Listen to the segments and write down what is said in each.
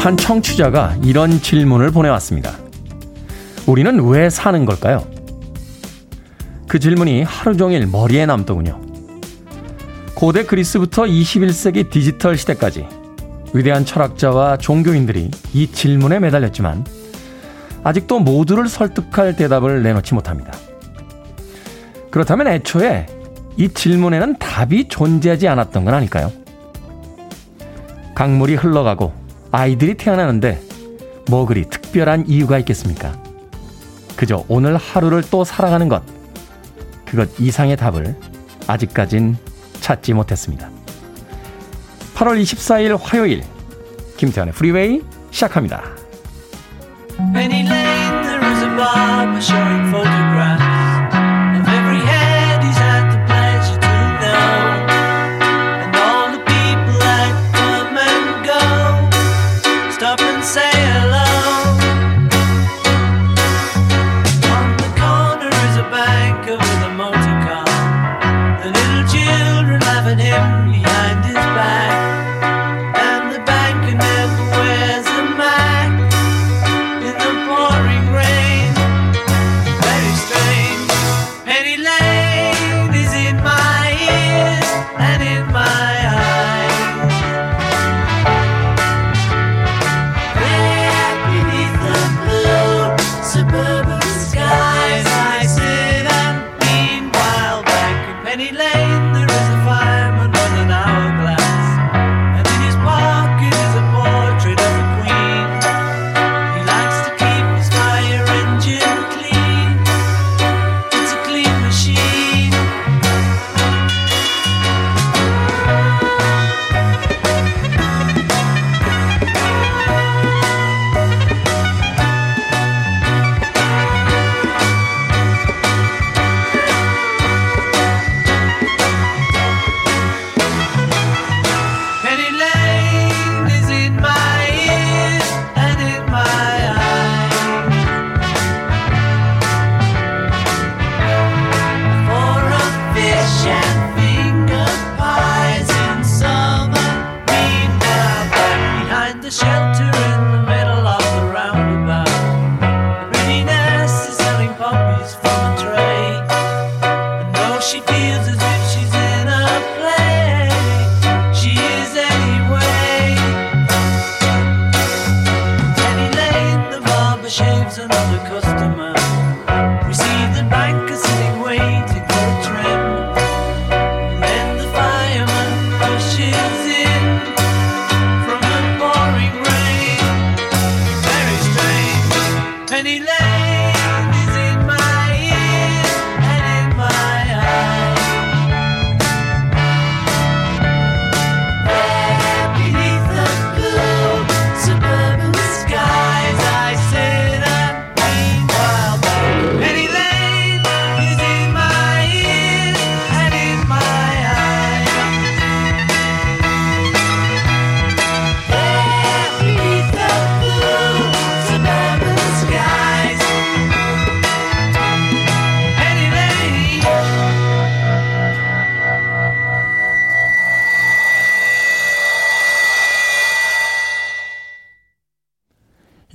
한 청취자가 이런 질문을 보내왔습니다. 우리는 왜 사는 걸까요? 그 질문이 하루 종일 머리에 남더군요. 고대 그리스부터 21세기 디지털 시대까지 위대한 철학자와 종교인들이 이 질문에 매달렸지만 아직도 모두를 설득할 대답을 내놓지 못합니다. 그렇다면 애초에 이 질문에는 답이 존재하지 않았던 건 아닐까요? 강물이 흘러가고 아이들이 태어나는데 뭐 그리 특별한 이유가 있겠습니까? 그저 오늘 하루를 또 살아가는 것. 그것 이상의 답을 아직까진 찾지 못했습니다. 8월 24일 화요일 김태환의 프리웨이 시작합니다. Penny Lane, there is a barber showing photographs.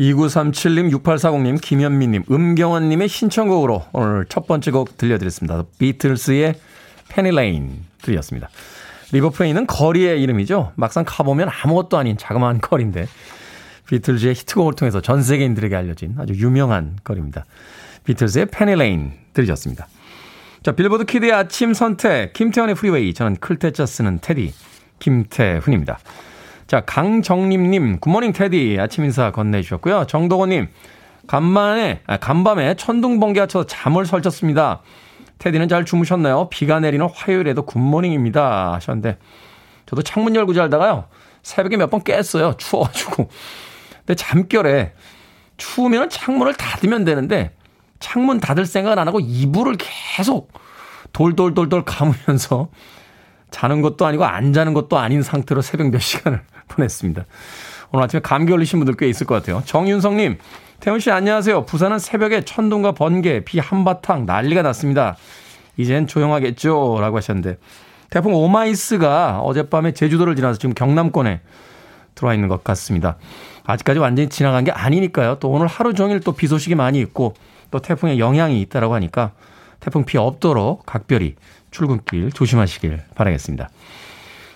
이9 3 7님 6840님, 김현미님, 음경원님의 신청곡으로 오늘 첫 번째 곡 들려드렸습니다. 비틀스의 Penny Lane 들렸습니다. 페니레인은 거리의 이름이죠. 막상 가보면 아무것도 아닌 자그마한 거리인데 비틀즈의 히트곡을 통해서 전 세계인들에게 알려진 아주 유명한 거리입니다. 비틀즈의 Penny Lane 들으셨습니다. 자, 빌보드 키드의 아침 선택, 김태훈의 프리웨이. 저는 클 태 자 쓰는 테디, 김태훈입니다. 자, 강정림님, good morning 테디. 아침 인사 건네주셨고요. 정도건님, 간만에, 아, 간밤에 천둥 번개가 쳐서 잠을 설쳤습니다. 테디는 잘 주무셨나요? 비가 내리는 화요일에도 good morning입니다. 하셨는데, 저도 창문 열고 자다가요, 새벽에 몇 번 깼어요. 추워가지고. 근데 잠결에, 추우면 창문을 닫으면 되는데, 창문 닫을 생각은 안 하고 이불을 계속 돌돌돌돌 감으면서 자는 것도 아니고 안 자는 것도 아닌 상태로 새벽 몇 시간을 보냈습니다. 오늘 아침에 감기 걸리신 분들 꽤 있을 것 같아요. 정윤성님, 태훈 씨 안녕하세요. 부산은 새벽에 천둥과 번개, 비 한바탕 난리가 났습니다. 이젠 조용하겠죠? 라고 하셨는데 태풍 오마이스가 어젯밤에 제주도를 지나서 지금 경남권에 들어와 있는 것 같습니다. 아직까지 완전히 지나간 게 아니니까요. 또 오늘 하루 종일 또 비 소식이 많이 있고 또 태풍의 영향이 있다라고 하니까 태풍 피 없도록 각별히 출근길 조심하시길 바라겠습니다.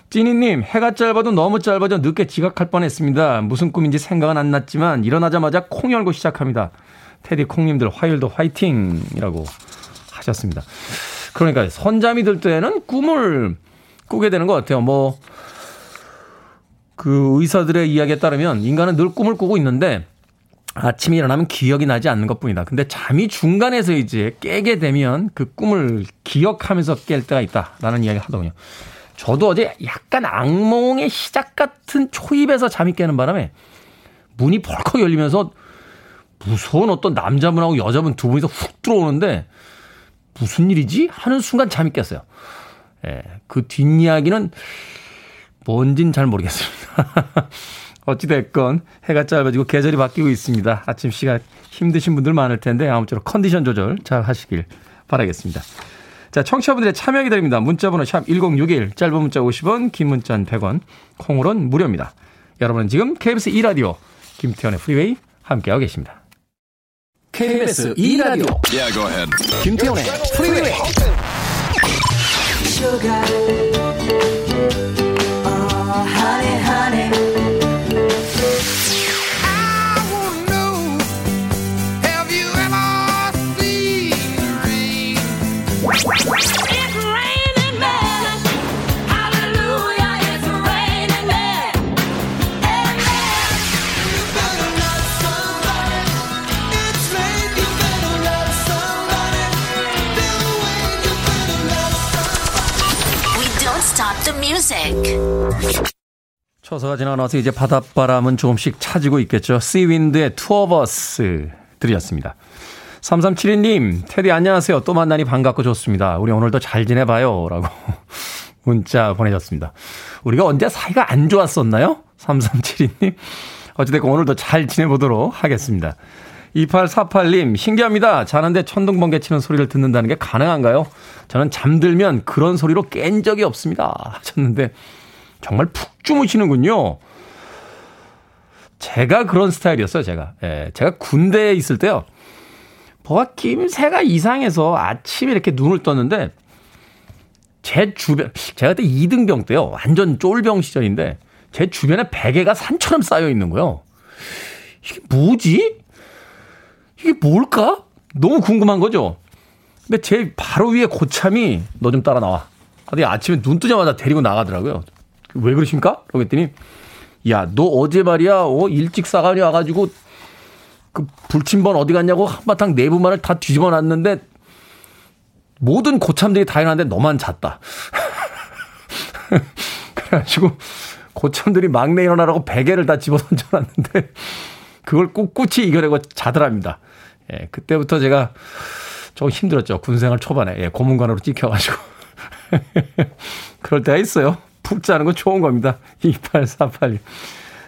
찐이님, 해가 짧아도 너무 짧아져 늦게 지각할 뻔했습니다. 무슨 꿈인지 생각은 안 났지만 일어나자마자 콩 열고 시작합니다. 테디 콩님들 화요일도 화이팅이라고 하셨습니다. 그러니까 선잠이 들 때는 꿈을 꾸게 되는 것 같아요. 뭐, 그 의사들의 이야기에 따르면 인간은 늘 꿈을 꾸고 있는데 아침에 일어나면 기억이 나지 않는 것 뿐이다. 근데 잠이 중간에서 이제 깨게 되면 그 꿈을 기억하면서 깰 때가 있다라는 이야기 하더군요. 저도 어제 약간 악몽의 시작 같은 초입에서 잠이 깨는 바람에 문이 벌컥 열리면서 무서운 어떤 남자분하고 여자분 두 분이서 훅 들어오는데 무슨 일이지? 하는 순간 잠이 깼어요. 예, 그 뒷이야기는 뭔진 잘 모르겠습니다. 어찌됐건 해가 짧아지고 계절이 바뀌고 있습니다. 아침 시간 힘드신 분들 많을 텐데 아무쪼록 컨디션 조절 잘 하시길 바라겠습니다. 자, 청취자분들의 참여 기다립니다. 문자번호 샵 1061, 짧은 문자 50원, 긴 문자는 100원, 콩으로는 무료입니다. 여러분은 지금 KBS 2라디오 김태훈의 프리웨이 함께하고 계십니다. KBS 2라디오 yeah, 김태훈의 프리웨이 처서가 지나가서 이제 바닷바람은 조금씩 차지고 있겠죠. 씨윈드의 투어버스 들이었습니다. 3372님, 테디 안녕하세요. 또 만나니 반갑고 좋습니다. 우리 오늘도 잘 지내봐요. 라고 문자 보내셨습니다. 우리가 언제 사이가 안 좋았었나요? 3372님. 어찌됐건 오늘도 잘 지내보도록 하겠습니다. 2848님, 신기합니다. 자는데 천둥번개 치는 소리를 듣는다는 게 가능한가요? 저는 잠들면 그런 소리로 깬 적이 없습니다. 하셨는데, 정말 푹 주무시는군요. 제가 그런 스타일이었어요, 제가. 예, 제가 군대에 있을 때요. 뭐가 김새가 이상해서 아침에 이렇게 눈을 떴는데, 제 주변, 제가 그때 2등병 때요. 완전 쫄병 시절인데, 제 주변에 베개가 산처럼 쌓여 있는 거예요. 이게 뭐지? 이게 뭘까? 너무 궁금한 거죠? 근데 제 바로 위에 고참이 너 좀 따라 나와. 하더니 아침에 눈 뜨자마자 데리고 나가더라고요. 왜 그러십니까? 그러더니 야, 너 어제 말이야, 어, 일찍 싸가니 와가지고 그 불침번 어디 갔냐고 한바탕 내부만을 다 뒤집어 놨는데 모든 고참들이 다 일어났는데 너만 잤다. 그래가지고 고참들이 막내 일어나라고 베개를 다 집어 던져놨는데 그걸 꿋꿋이 이겨내고 자더랍니다. 예, 그때부터 제가 조금 힘들었죠. 군생활 초반에. 예, 고문관으로 찍혀가지고. 그럴 때가 있어요. 푹 자는 건 좋은 겁니다. 2848.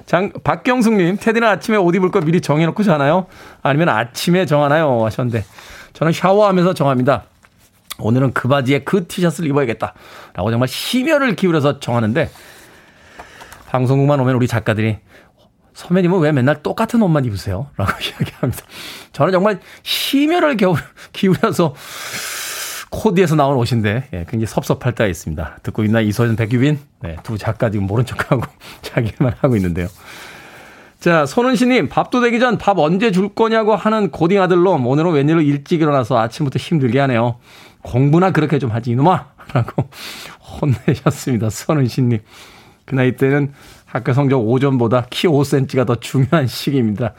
장, 박경숙님, 테디는 아침에 옷 입을 거 미리 정해놓고 자나요? 아니면 아침에 정하나요? 하셨는데, 저는 샤워하면서 정합니다. 오늘은 그 바지에 그 티셔츠를 입어야겠다. 라고 정말 심혈을 기울여서 정하는데, 방송국만 오면 우리 작가들이 선배님은 왜 맨날 똑같은 옷만 입으세요? 라고 이야기합니다. 저는 정말 심혈을 기울여서 코디에서 나온 옷인데 예, 굉장히 섭섭할 때가 있습니다. 듣고 있나 이소연 백유빈 네, 두 작가 지금 모른 척하고 자기만 하고 있는데요. 자 손은시님 밥도 되기 전 밥 언제 줄 거냐고 하는 고딩 아들놈 오늘은 웬일로 일찍 일어나서 아침부터 힘들게 하네요. 공부나 그렇게 좀 하지 이놈아 라고 혼내셨습니다. 손은시님 그 나이 때는 학교 성적 5점보다 키 5cm가 더 중요한 시기입니다.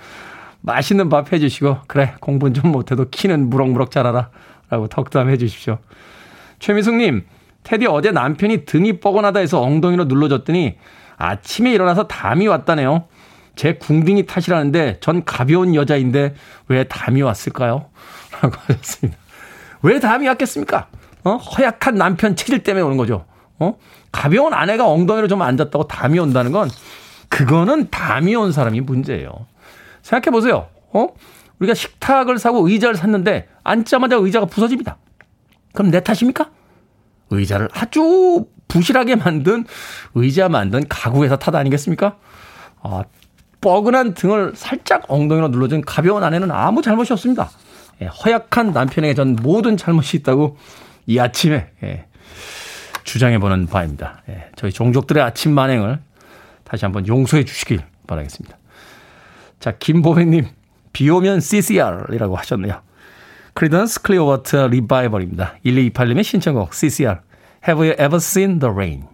맛있는 밥 해주시고, 그래, 공부는 좀 못해도 키는 무럭무럭 자라라. 라고 덕담 해주십시오. 최미숙님, 테디 어제 남편이 등이 뻐근하다 해서 엉덩이로 눌러줬더니 아침에 일어나서 담이 왔다네요. 제 궁둥이 탓이라는데 전 가벼운 여자인데 왜 담이 왔을까요? 라고 하셨습니다. 왜 담이 왔겠습니까? 어? 허약한 남편 체질 때문에 오는 거죠. 어? 가벼운 아내가 엉덩이로 좀 앉았다고 담이 온다는 건 그거는 담이 온 사람이 문제예요. 생각해 보세요. 어? 우리가 식탁을 사고 의자를 샀는데 앉자마자 의자가 부서집니다. 그럼 내 탓입니까? 의자를 아주 부실하게 만든 의자 만든 가구에서 탓 아니겠습니까? 아, 뻐근한 등을 살짝 엉덩이로 눌러준 가벼운 아내는 아무 잘못이 없습니다. 예, 허약한 남편에게 전 모든 잘못이 있다고 이 아침에 예, 주장해 보는 바입니다. 예, 저희 종족들의 아침 만행을 다시 한번 용서해 주시길 바라겠습니다. 자, 김보배님, 비 오면 CCR이라고 하셨네요. Creedence Clearwater Revival입니다. 1228님의 신청곡 CCR Have you ever seen the rain?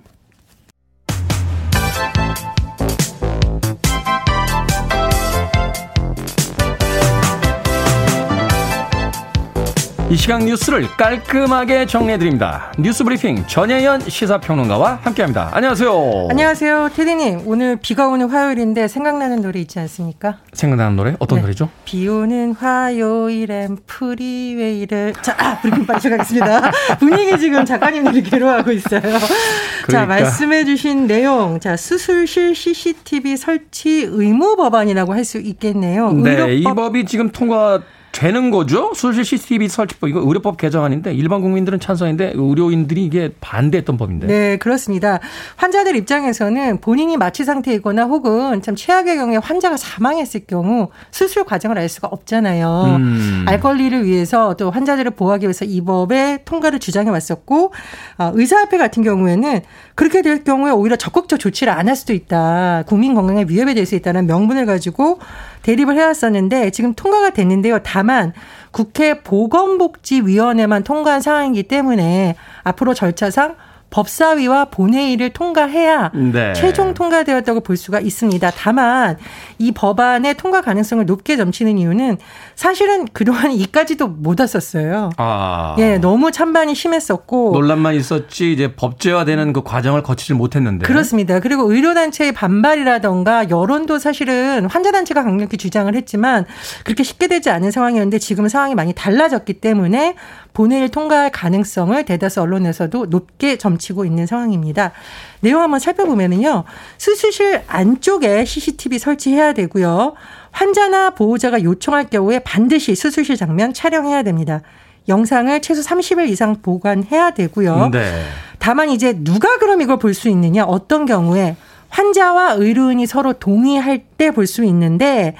이 시각 뉴스를 깔끔하게 정리해드립니다. 뉴스 브리핑 전혜연 시사평론가와 함께합니다. 안녕하세요. 안녕하세요. 테디님, 오늘 비가 오는 화요일인데 생각나는 노래 있지 않습니까? 생각나는 노래? 어떤 네. 노래죠? 비 오는 화요일엔 프리웨이를. 자, 아, 브리핑 빨리 시작하겠습니다. 분위기 지금 작가님들이 괴로워하고 있어요. 그러니까. 자, 말씀해주신 내용. 자, 수술실 CCTV 설치 의무 법안이라고 할 수 있겠네요. 네, 의료법... 이 법이 지금 통과 되는 거죠? 수술 CCTV 설치법 이거 의료법 개정안인데 일반 국민들은 찬성인데 의료인들이 이게 반대했던 법인데. 네, 그렇습니다. 환자들 입장에서는 본인이 마취 상태이거나 혹은 참 최악의 경우에 환자가 사망했을 경우 수술 과정을 알 수가 없잖아요. 음. 알 권리를 위해서 또 환자들을 보호하기 위해서 이 법의 통과를 주장해 왔었고 어, 의사협회 같은 경우에는 그렇게 될 경우에 오히려 적극적 조치를 안 할 수도 있다. 국민 건강에 위협이 될 수 있다는 명분을 가지고 대립을 해왔었는데 지금 통과가 됐는데요. 다만 국회 보건복지위원회만 통과한 상황이기 때문에 앞으로 절차상 법사위와 본회의를 통과해야 네. 최종 통과되었다고 볼 수가 있습니다. 다만 이 법안의 통과 가능성을 높게 점치는 이유는 사실은 그동안 이까지도 못 왔었어요. 아. 예, 너무 찬반이 심했었고 논란만 있었지 이제 법제화되는 그 과정을 거치지 못했는데. 그렇습니다. 그리고 의료단체의 반발이라던가 여론도 사실은 환자단체가 강력히 주장을 했지만 그렇게 쉽게 되지 않은 상황이었는데 지금은 상황이 많이 달라졌기 때문에 본회의를 통과할 가능성을 대다수 언론에서도 높게 점치고 있는 상황입니다. 내용 한번 살펴보면은요. 수술실 안쪽에 CCTV 설치해야 되고요. 환자나 보호자가 요청할 경우에 반드시 수술실 장면 촬영해야 됩니다. 영상을 최소 30일 이상 보관해야 되고요. 네. 다만 이제 누가 그럼 이걸 볼 수 있느냐? 어떤 경우에 환자와 의료인이 서로 동의할 때 볼 수 있는데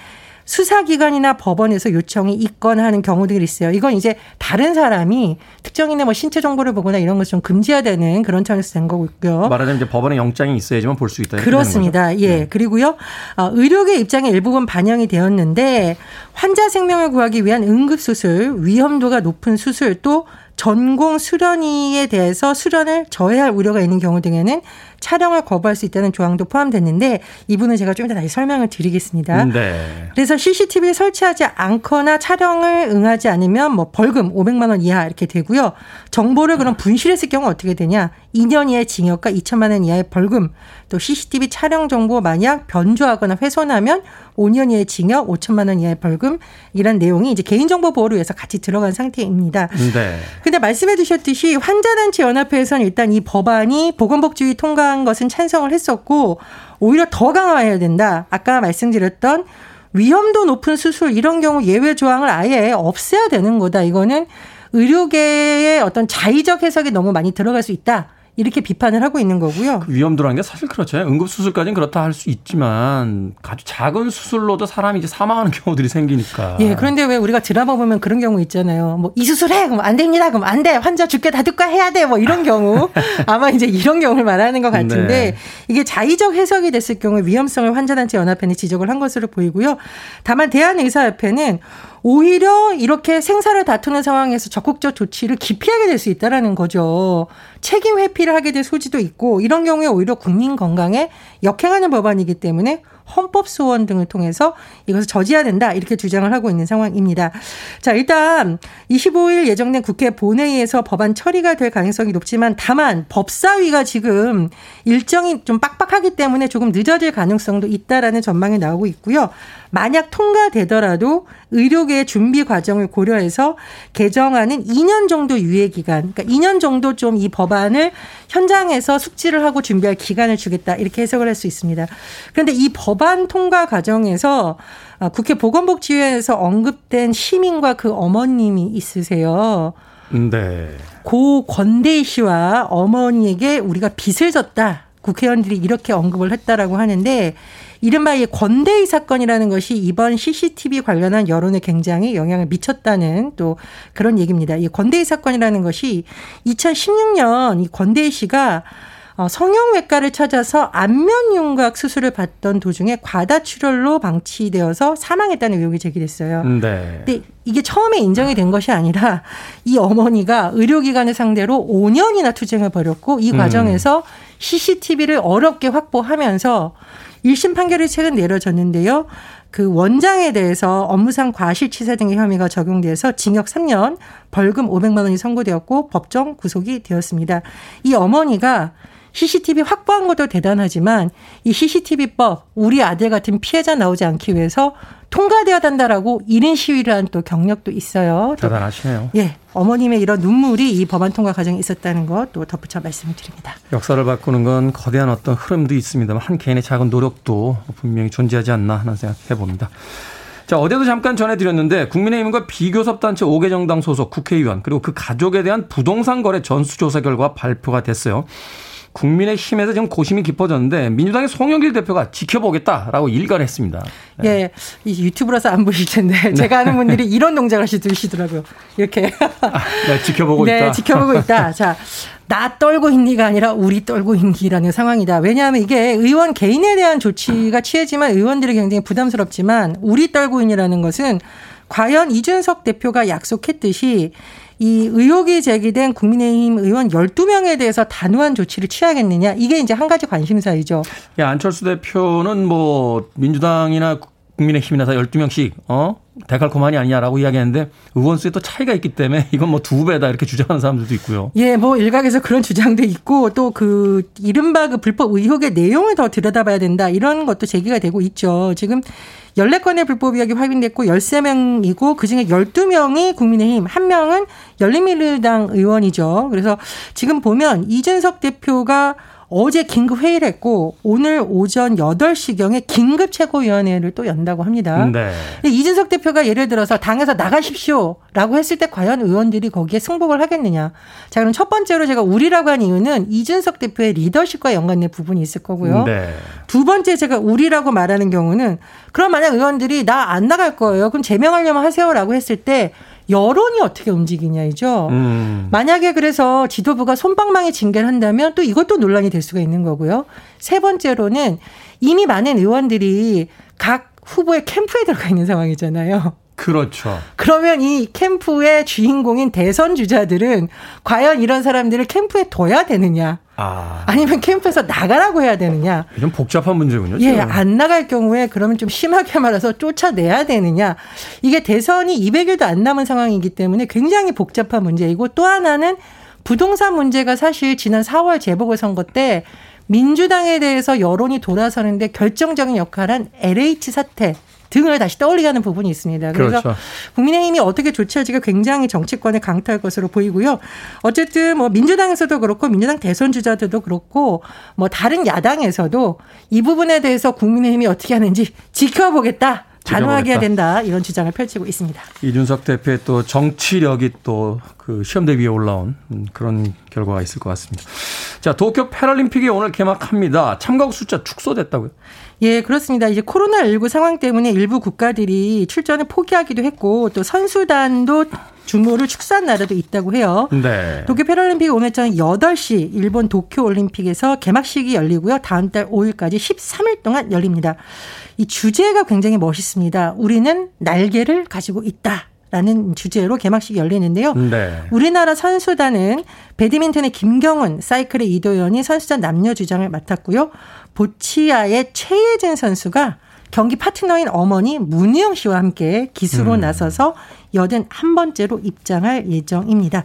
수사기관이나 법원에서 요청이 있거나 하는 경우들이 있어요. 이건 이제 다른 사람이 특정인의 뭐 신체 정보를 보거나 이런 것을 좀 금지해야 되는 그런 차원에서 된 거고요. 말하자면 이제 법원에 영장이 있어야지만 볼 수 있다. 그렇습니다. 예. 네. 그리고요. 어, 의료계 입장에 일부분 반영이 되었는데 환자 생명을 구하기 위한 응급수술, 위험도가 높은 수술 또 전공 수련의에 대해서 수련을 저해할 우려가 있는 경우 등에는 촬영을 거부할 수 있다는 조항도 포함됐는데 이분은 제가 좀 이따 다시 설명을 드리겠습니다. 네. 그래서 CCTV 설치하지 않거나 촬영을 응하지 않으면 뭐 벌금 500만 원 이하 이렇게 되고요. 정보를 그럼 분실했을 경우 어떻게 되냐? 2년 이하의 징역과 2천만 원 이하의 벌금, 또 CCTV 촬영 정보 만약 변조하거나 훼손하면 5년 이하의 징역, 5천만 원 이하의 벌금 이런 내용이 이제 개인정보 보호를 위해서 같이 들어간 상태입니다. 네. 근데 말씀해 주셨듯이 환자단체 연합회에서는 일단 이 법안이 보건복지위 통과한 것은 찬성을 했었고 오히려 더 강화해야 된다. 아까 말씀드렸던 위험도 높은 수술 이런 경우 예외 조항을 아예 없애야 되는 거다. 이거는 의료계의 어떤 자의적 해석이 너무 많이 들어갈 수 있다. 이렇게 비판을 하고 있는 거고요. 그 위험도라는 게 사실 그렇죠. 응급수술까지는 그렇다 할 수 있지만 아주 작은 수술로도 사람이 이제 사망하는 경우들이 생기니까. 예, 그런데 왜 우리가 드라마 보면 그런 경우 있잖아요. 뭐 이 수술해? 그럼 안 됩니다. 그럼 안 돼. 환자 죽게 다둘까 해야 돼. 뭐 이런 경우. 아마 이제 이런 경우를 말하는 것 같은데 네. 이게 자의적 해석이 됐을 경우에 위험성을 환자단체 연합회는 지적을 한 것으로 보이고요. 다만 대한의사협회는 오히려 이렇게 생사를 다투는 상황에서 적극적 조치를 기피하게 될 수 있다라는 거죠. 책임 회피를 하게 될 소지도 있고 이런 경우에 오히려 국민 건강에 역행하는 법안이기 때문에 헌법 소원 등을 통해서 이것을 저지해야 된다 이렇게 주장을 하고 있는 상황입니다. 자 일단 25일 예정된 국회 본회의에서 법안 처리가 될 가능성이 높지만 다만 법사위가 지금 일정이 좀 빡빡하기 때문에 조금 늦어질 가능성도 있다라는 전망이 나오고 있고요. 만약 통과되더라도 의료계의 준비 과정을 고려해서 개정안은 2년 정도 유예 기간, 그러니까 2년 정도 좀 이 법안을 현장에서 숙지를 하고 준비할 기간을 주겠다 이렇게 해석을 할 수 있습니다. 그런데 이 법안 통과 과정에서 아, 국회 보건복지위에서 언급된 시민과 그 어머님이 있으세요. 네. 고 권대희 씨와 어머니에게 우리가 빚을 졌다. 국회의원들이 이렇게 언급을 했다라고 하는데 이른바 이 권대희 사건이라는 것이 이번 CCTV 관련한 여론에 굉장히 영향을 미쳤다는 또 그런 얘기입니다. 이 권대희 사건이라는 것이 2016년 이 권대희 씨가 어, 성형외과를 찾아서 안면 윤곽 수술을 받던 도중에 과다출혈로 방치되어서 사망했다는 의혹이 제기됐어요. 네. 근데 이게 처음에 인정이 된 것이 아니라 이 어머니가 의료기관을 상대로 5년이나 투쟁을 벌였고 이 음. 과정에서 음. CCTV를 어렵게 확보하면서 1심 판결이 최근 내려졌는데요. 그 원장에 대해서 업무상 과실치사 등의 혐의가 적용돼서 징역 3년, 벌금 500만 원이 선고되었고 법정 구속이 되었습니다. 이 어머니가 CCTV 확보한 것도 대단하지만 이 CCTV법 우리 아들 같은 피해자 나오지 않기 위해서 통과되어야 된다라고 1인 시위를 한또 경력도 있어요. 대단하시네요. 예. 어머님의 이런 눈물이 이 법안 통과 과정에 있었다는 것 또 덧붙여 말씀을 드립니다. 역사를 바꾸는 건 거대한 어떤 흐름도 있습니다만 한 개인의 작은 노력도 분명히 존재하지 않나 하는 생각해 봅니다. 자, 어제도 잠깐 전해드렸는데 국민의힘과 비교섭단체 5개 정당 소속 국회의원 그리고 그 가족에 대한 부동산 거래 전수조사 결과 발표가 됐어요. 국민의힘에서 지금 고심이 깊어졌는데 민주당의 송영길 대표가 지켜보겠다라고 일관했습니다. 네. 예, 이 유튜브라서 안 보실 텐데 네. 제가 아는 분들이 이런 동작을 하시더라고요. 이렇게. 아, 네, 지켜보고 네, 있다. 네, 지켜보고 있다. 자, 나 떨고 있니가 아니라 우리 떨고 있니라는 상황이다. 왜냐하면 이게 의원 개인에 대한 조치가 취해지만 의원들이 굉장히 부담스럽지만 우리 떨고 있니라는 것은 과연 이준석 대표가 약속했듯이 이 의혹이 제기된 국민의힘 의원 12명에 대해서 단호한 조치를 취하겠느냐. 이게 이제 한 가지 관심사이죠. 야, 안철수 대표는 뭐 민주당이나 국민의힘이나 다 12명씩 어? 데칼코마니 아니냐라고 이야기하는데 의원 수에 또 차이가 있기 때문에 이건 뭐 두 배다 이렇게 주장하는 사람들도 있고요. 예, 뭐 일각에서 그런 주장도 있고 또 그 이른바 그 불법 의혹의 내용을 더 들여다봐야 된다 이런 것도 제기가 되고 있죠. 지금 14건의 불법 의혹이 확인됐고 13명이고 그중에 12명이 국민의힘, 1명은 열린민주당 의원이죠. 그래서 지금 보면 이준석 대표가 어제 긴급 회의를 했고 오늘 오전 8시경에 긴급 최고위원회를 또 연다고 합니다. 네. 이준석 대표가 예를 들어서 당에서 나가십시오라고 했을 때 과연 의원들이 거기에 승복을 하겠느냐. 자, 그럼 첫 번째로 제가 우리라고 한 이유는 이준석 대표의 리더십과 연관된 부분이 있을 거고요. 네. 두 번째 제가 우리라고 말하는 경우는 그럼 만약 의원들이 나 안 나갈 거예요. 그럼 제명하려면 하세요라고 했을 때 여론이 어떻게 움직이냐이죠. 음. 만약에 그래서 지도부가 손방망이 징계를 한다면 또 이것도 논란이 될 수가 있는 거고요. 세 번째로는 이미 많은 의원들이 각 후보의 캠프에 들어가 있는 상황이잖아요. 그렇죠. 그러면 이 캠프의 주인공인 대선 주자들은 과연 이런 사람들을 캠프에 둬야 되느냐? 아. 아니면 캠프에서 나가라고 해야 되느냐? 좀 복잡한 문제군요. 예, 안 나갈 경우에 그러면 좀 심하게 말해서 쫓아내야 되느냐? 이게 대선이 200일도 안 남은 상황이기 때문에 굉장히 복잡한 문제이고 또 하나는 부동산 문제가 사실 지난 4월 재보궐선거 때 민주당에 대해서 여론이 돌아서는데 결정적인 역할을 한 LH 사태 등을 다시 떠올리게 하는 부분이 있습니다. 그래서 그렇죠. 국민의힘이 어떻게 조치할지가 굉장히 정치권에 강타할 것으로 보이고요. 어쨌든 뭐 민주당에서도 그렇고 민주당 대선 주자들도 그렇고 뭐 다른 야당에서도 이 부분에 대해서 국민의힘이 어떻게 하는지 지켜보겠다. 단호하게 해야 된다 이런 주장을 펼치고 있습니다. 이준석 대표의 또 정치력이 또 그 시험대 위에 올라온 그런 결과가 있을 것 같습니다. 자 도쿄 패럴림픽이 오늘 개막합니다. 참가국 숫자 축소됐다고요? 예, 그렇습니다. 이제 코로나19 상황 때문에 일부 국가들이 출전을 포기하기도 했고 또 선수단도 주모를 축소한 나라도 있다고 해요. 네. 도쿄 패럴림픽 오늘 저녁 8시 일본 도쿄 올림픽에서 개막식이 열리고요. 다음 달 5일까지 13일 동안 열립니다. 이 주제가 굉장히 멋있습니다. 우리는 날개를 가지고 있다. 라는 주제로 개막식이 열리는데요. 네. 우리나라 선수단은 배드민턴의 김경훈, 사이클의 이도현이 선수단 남녀 주장을 맡았고요. 보치아의 최예진 선수가 경기 파트너인 어머니 문희영 씨와 함께 기수로 음. 나서서 여든 한 번째로 입장할 예정입니다.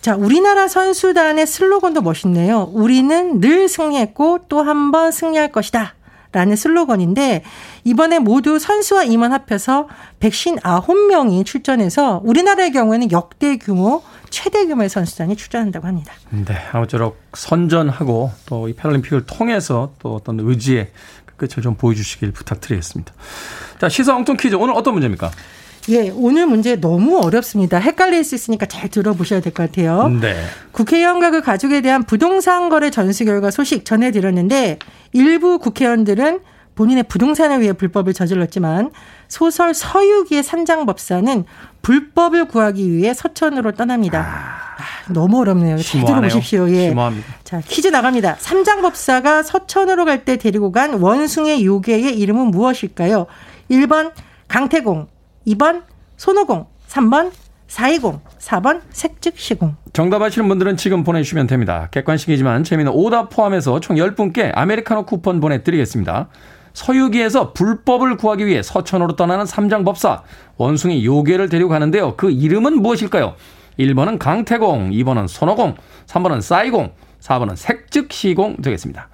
자, 우리나라 선수단의 슬로건도 멋있네요. 우리는 늘 승리했고 또 한 번 승리할 것이다. 라는 슬로건인데 이번에 모두 선수와 임원 합해서 159명이 출전해서 우리나라의 경우에는 역대 규모 최대 규모의 선수단이 출전한다고 합니다. 네, 아무쪼록 선전하고 또 이 패럴림픽을 통해서 또 어떤 의지의 끝을 좀 보여주시길 부탁드리겠습니다. 자, 시사 엉뚱 퀴즈 오늘 어떤 문제입니까? 예, 오늘 문제 너무 어렵습니다. 헷갈릴 수 있으니까 잘 들어보셔야 될 것 같아요. 네. 국회의원과 그 가족에 대한 부동산 거래 전수 결과 소식 전해드렸는데 일부 국회의원들은 본인의 부동산을 위해 불법을 저질렀지만 소설 서유기의 산장법사는 불법을 구하기 위해 서천으로 떠납니다. 아, 아 너무 어렵네요. 잘 들어보십시오. 예. 심오합니다. 자, 퀴즈 나갑니다. 삼장법사가 서천으로 갈 때 데리고 간 원숭의 요괴의 이름은 무엇일까요? 1번 강태공, 2번 손오공, 3번 420, 4번 색즉시공. 정답 아시는 분들은 지금 보내주시면 됩니다. 객관식이지만 재미는 오답 포함해서 총 10분께 아메리카노 쿠폰 보내드리겠습니다. 서유기에서 불법을 구하기 위해 서천으로 떠나는 삼장법사 원숭이 요괴를 데리고 가는데요. 그 이름은 무엇일까요? 1번은 강태공, 2번은 손오공, 3번은 싸이공, 4번은 색즉시공 되겠습니다.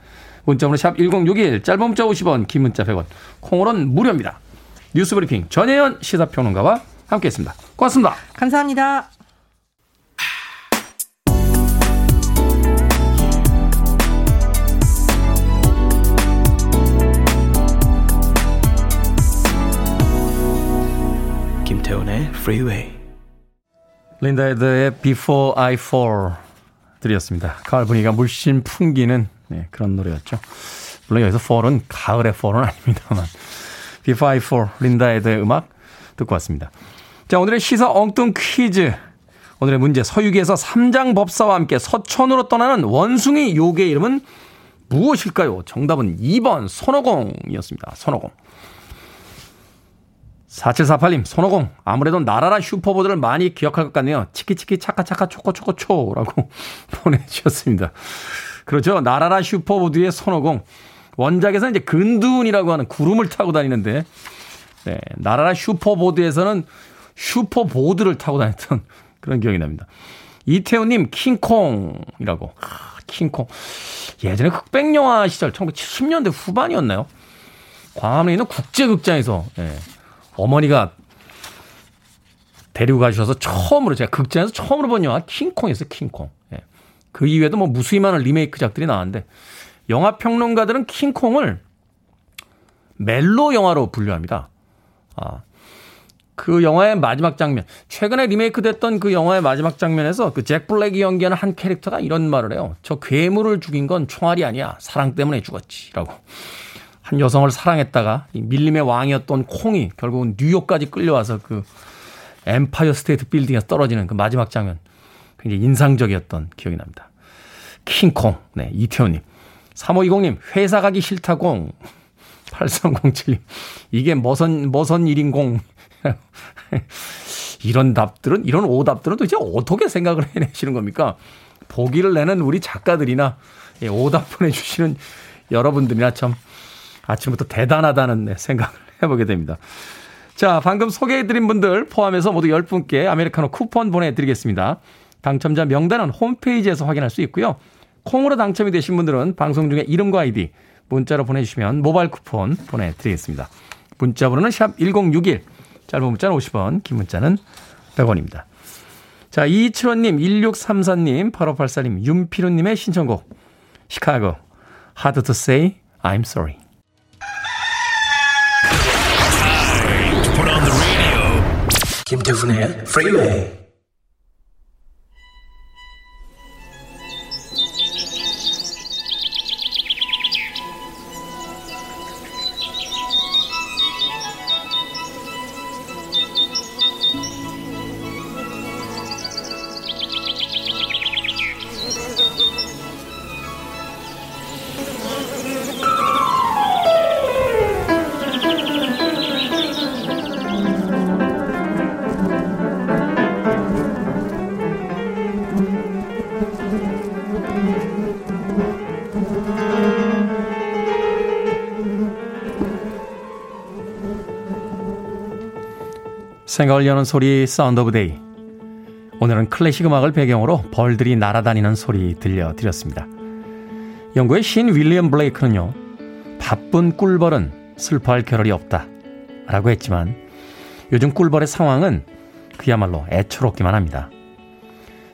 문자번호 샵 1061, 짧은 문자 50원, 긴 문자 100원, 콩으로는 무료입니다. 뉴스브리핑 전혜연 시사평론가와 함께했습니다. 고맙습니다. 감사합니다. 김태훈의 Freeway. 린다 헤드의 Before I Fall 들이었습니다. 가을 분위기가 물씬 풍기는 네, 그런 노래였죠. 물론 여기서 fall은 가을의 fall은 아닙니다만 I Fall 린다 헤드의 음악 듣고 왔습니다. 자 오늘의 시사 엉뚱 퀴즈 오늘의 문제 서유기에서 삼장 법사와 함께 서천으로 떠나는 원숭이 요괴 이름은 무엇일까요? 정답은 2번 손오공이었습니다. 손오공. 4748님, 손오공. 아무래도 날아라 슈퍼보드를 많이 기억할 것 같네요. 치키치키 차카차카 초코초코초라고 보내주셨습니다. 그렇죠. 날아라 슈퍼보드의 손오공. 원작에서 이제 근두운이라고 하는 구름을 타고 다니는데, 네, 날아라 슈퍼보드에서는 슈퍼보드를 타고 다녔던 그런 기억이 납니다. 이태우님, 킹콩이라고. 아, 킹콩. 예전에 흑백영화 시절, 1970년대 후반이었나요? 광화문에 있는 국제극장에서, 예. 어머니가 데리고 가셔서 처음으로 제가 극장에서 처음으로 본 영화 킹콩이었어요. 킹콩. 예. 그 이외에도 뭐 무수히 많은 리메이크작들이 나왔는데 영화 평론가들은 킹콩을 멜로 영화로 분류합니다. 아. 그 영화의 마지막 장면, 최근에 리메이크 됐던 그 영화의 마지막 장면에서 그 잭 블랙이 연기하는 한 캐릭터가 이런 말을 해요. 저 괴물을 죽인 건 총알이 아니야. 사랑 때문에 죽었지. 라고. 한 여성을 사랑했다가 밀림의 왕이었던 콩이 결국은 뉴욕까지 끌려와서 그 엠파이어 스테이트 빌딩에서 떨어지는 그 마지막 장면 굉장히 인상적이었던 기억이 납니다. 킹콩, 네, 이태원님. 3520님, 회사 가기 싫다공. 8307님, 이게 머선, 머선 일인공. 이런 답들은, 이런 오답들은 도대체 어떻게 생각을 해내시는 겁니까? 보기를 내는 우리 작가들이나 예, 오답 보내주시는 여러분들이나 참 아침부터 대단하다는 생각을 해보게 됩니다. 자, 방금 소개해드린 분들 포함해서 모두 10분께 아메리카노 쿠폰 보내드리겠습니다. 당첨자 명단은 홈페이지에서 확인할 수 있고요. 콩으로 당첨이 되신 분들은 방송 중에 이름과 아이디 문자로 보내주시면 모바일 쿠폰 보내드리겠습니다. 문자 번호는 샵 1061, 짧은 문자는 50원, 긴 문자는 100원입니다. 자, 2275님, 1634님, 8584님, 윤피루님의 신청곡 시카고, Hard to Say I'm Sorry. 김태훈의 프리웨이 생각을 여는 소리 Sound of Day. 오늘은 클래식 음악을 배경으로 벌들이 날아다니는 소리 들려드렸습니다. 영국의 시인 윌리엄 블레이크는요, 바쁜 꿀벌은 슬퍼할 겨를이 없다. 라고 했지만 요즘 꿀벌의 상황은 그야말로 애처롭기만 합니다.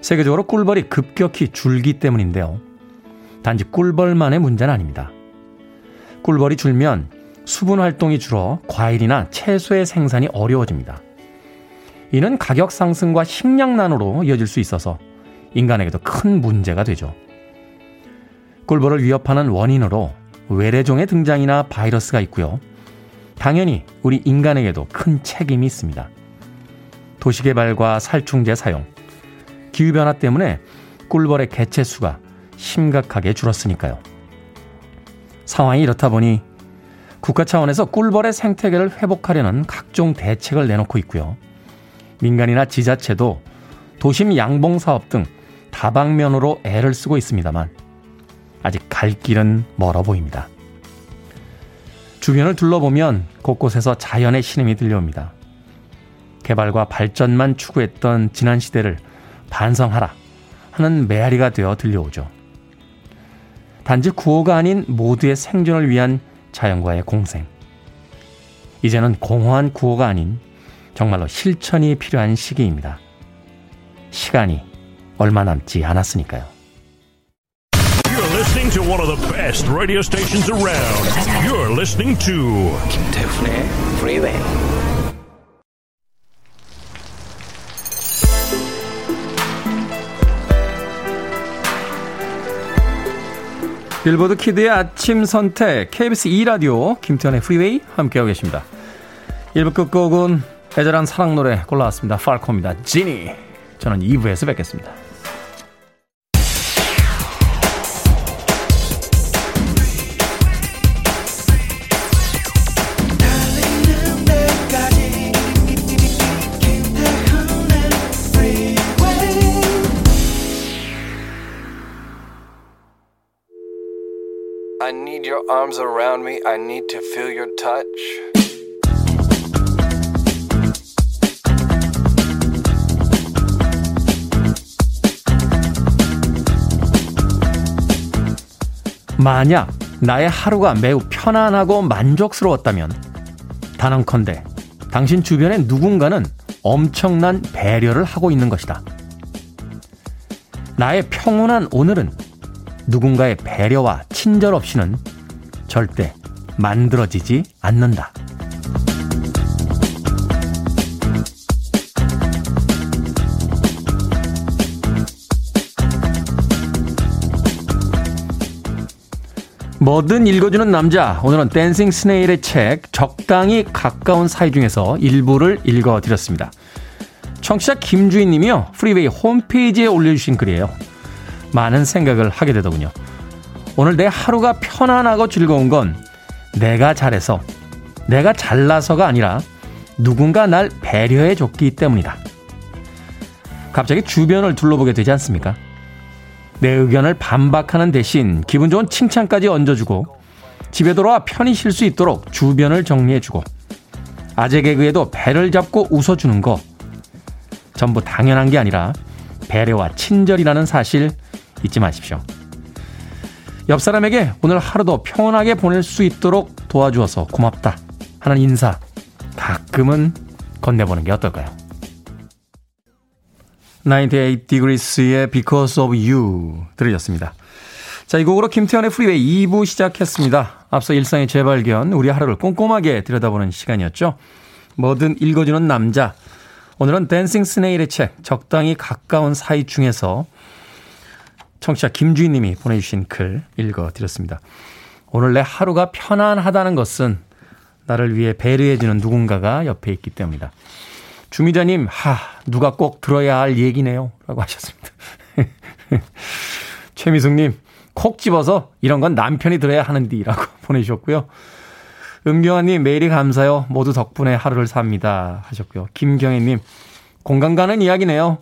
세계적으로 꿀벌이 급격히 줄기 때문인데요. 단지 꿀벌만의 문제는 아닙니다. 꿀벌이 줄면 수분 활동이 줄어 과일이나 채소의 생산이 어려워집니다. 이는 가격 상승과 식량난으로 이어질 수 있어서 인간에게도 큰 문제가 되죠. 꿀벌을 위협하는 원인으로 외래종의 등장이나 바이러스가 있고요. 당연히 우리 인간에게도 큰 책임이 있습니다. 도시개발과 살충제 사용, 기후변화 때문에 꿀벌의 개체 수가 심각하게 줄었으니까요. 상황이 이렇다 보니 국가 차원에서 꿀벌의 생태계를 회복하려는 각종 대책을 내놓고 있고요. 민간이나 지자체도 도심 양봉 사업 등 다방면으로 애를 쓰고 있습니다만 아직 갈 길은 멀어 보입니다. 주변을 둘러보면 곳곳에서 자연의 신음이 들려옵니다. 개발과 발전만 추구했던 지난 시대를 반성하라 하는 메아리가 되어 들려오죠. 단지 구호가 아닌 모두의 생존을 위한 자연과의 공생. 이제는 공허한 구호가 아닌 정말로 실천이 필요한 시기입니다. 시간이 얼마 남지 않았으니까요. You're listening to one of the best radio stations around. You're listening to 김태훈의 Freeway. 빌보드 키드의 아침 선택 KBS 2 라디오 김태훈의 프리웨이 함께하고 계십니다. 1부 끝곡은 애절한 사랑 노래 골라왔습니다. Falco입니다. Jeanny. 저는 2부에서 뵙겠습니다. 만약 나의 하루가 매우 편안하고 만족스러웠다면 단언컨대 당신 주변에 누군가는 엄청난 배려를 하고 있는 것이다. 나의 평온한 오늘은 누군가의 배려와 친절 없이는 절대 만들어지지 않는다. 뭐든 읽어주는 남자. 오늘은 댄싱 스네일의 책 적당히 가까운 사이 중에서 일부를 읽어드렸습니다. 청취자 김주인 님이요. 프리웨이 홈페이지에 올려주신 글이에요. 많은 생각을 하게 되더군요. 오늘 내 하루가 편안하고 즐거운 건 내가 잘해서, 내가 잘나서가 아니라 누군가 날 배려해 줬기 때문이다. 갑자기 주변을 둘러보게 되지 않습니까? 내 의견을 반박하는 대신 기분 좋은 칭찬까지 얹어주고 집에 돌아와 편히 쉴 수 있도록 주변을 정리해주고 아재 개그에도 배를 잡고 웃어주는 거 전부 당연한 게 아니라 배려와 친절이라는 사실 잊지 마십시오. 옆 사람에게 오늘 하루도 평온하게 보낼 수 있도록 도와주어서 고맙다 하는 인사 가끔은 건네보는 게 어떨까요? 98 Degrees의 Because of You 들으셨습니다. 자, 이 곡으로 김태훈의 프리웨이 2부 시작했습니다. 앞서 일상의 재발견, 우리 하루를 꼼꼼하게 들여다보는 시간이었죠. 뭐든 읽어주는 남자. 오늘은 댄싱 스네일의 책, 적당히 가까운 사이 중에서 청취자 김주인 님이 보내주신 글 읽어드렸습니다. 오늘 내 하루가 편안하다는 것은 나를 위해 배려해주는 누군가가 옆에 있기 때문이다. 주미자님, 하, 누가 꼭 들어야 할 얘기네요. 라고 하셨습니다. 최미숙님, 콕 집어서 이런 건 남편이 들어야 하는디. 라고 보내주셨고요. 은경아님, 메일이 감사요. 모두 덕분에 하루를 삽니다. 하셨고요. 김경애님, 공감 가는 이야기네요.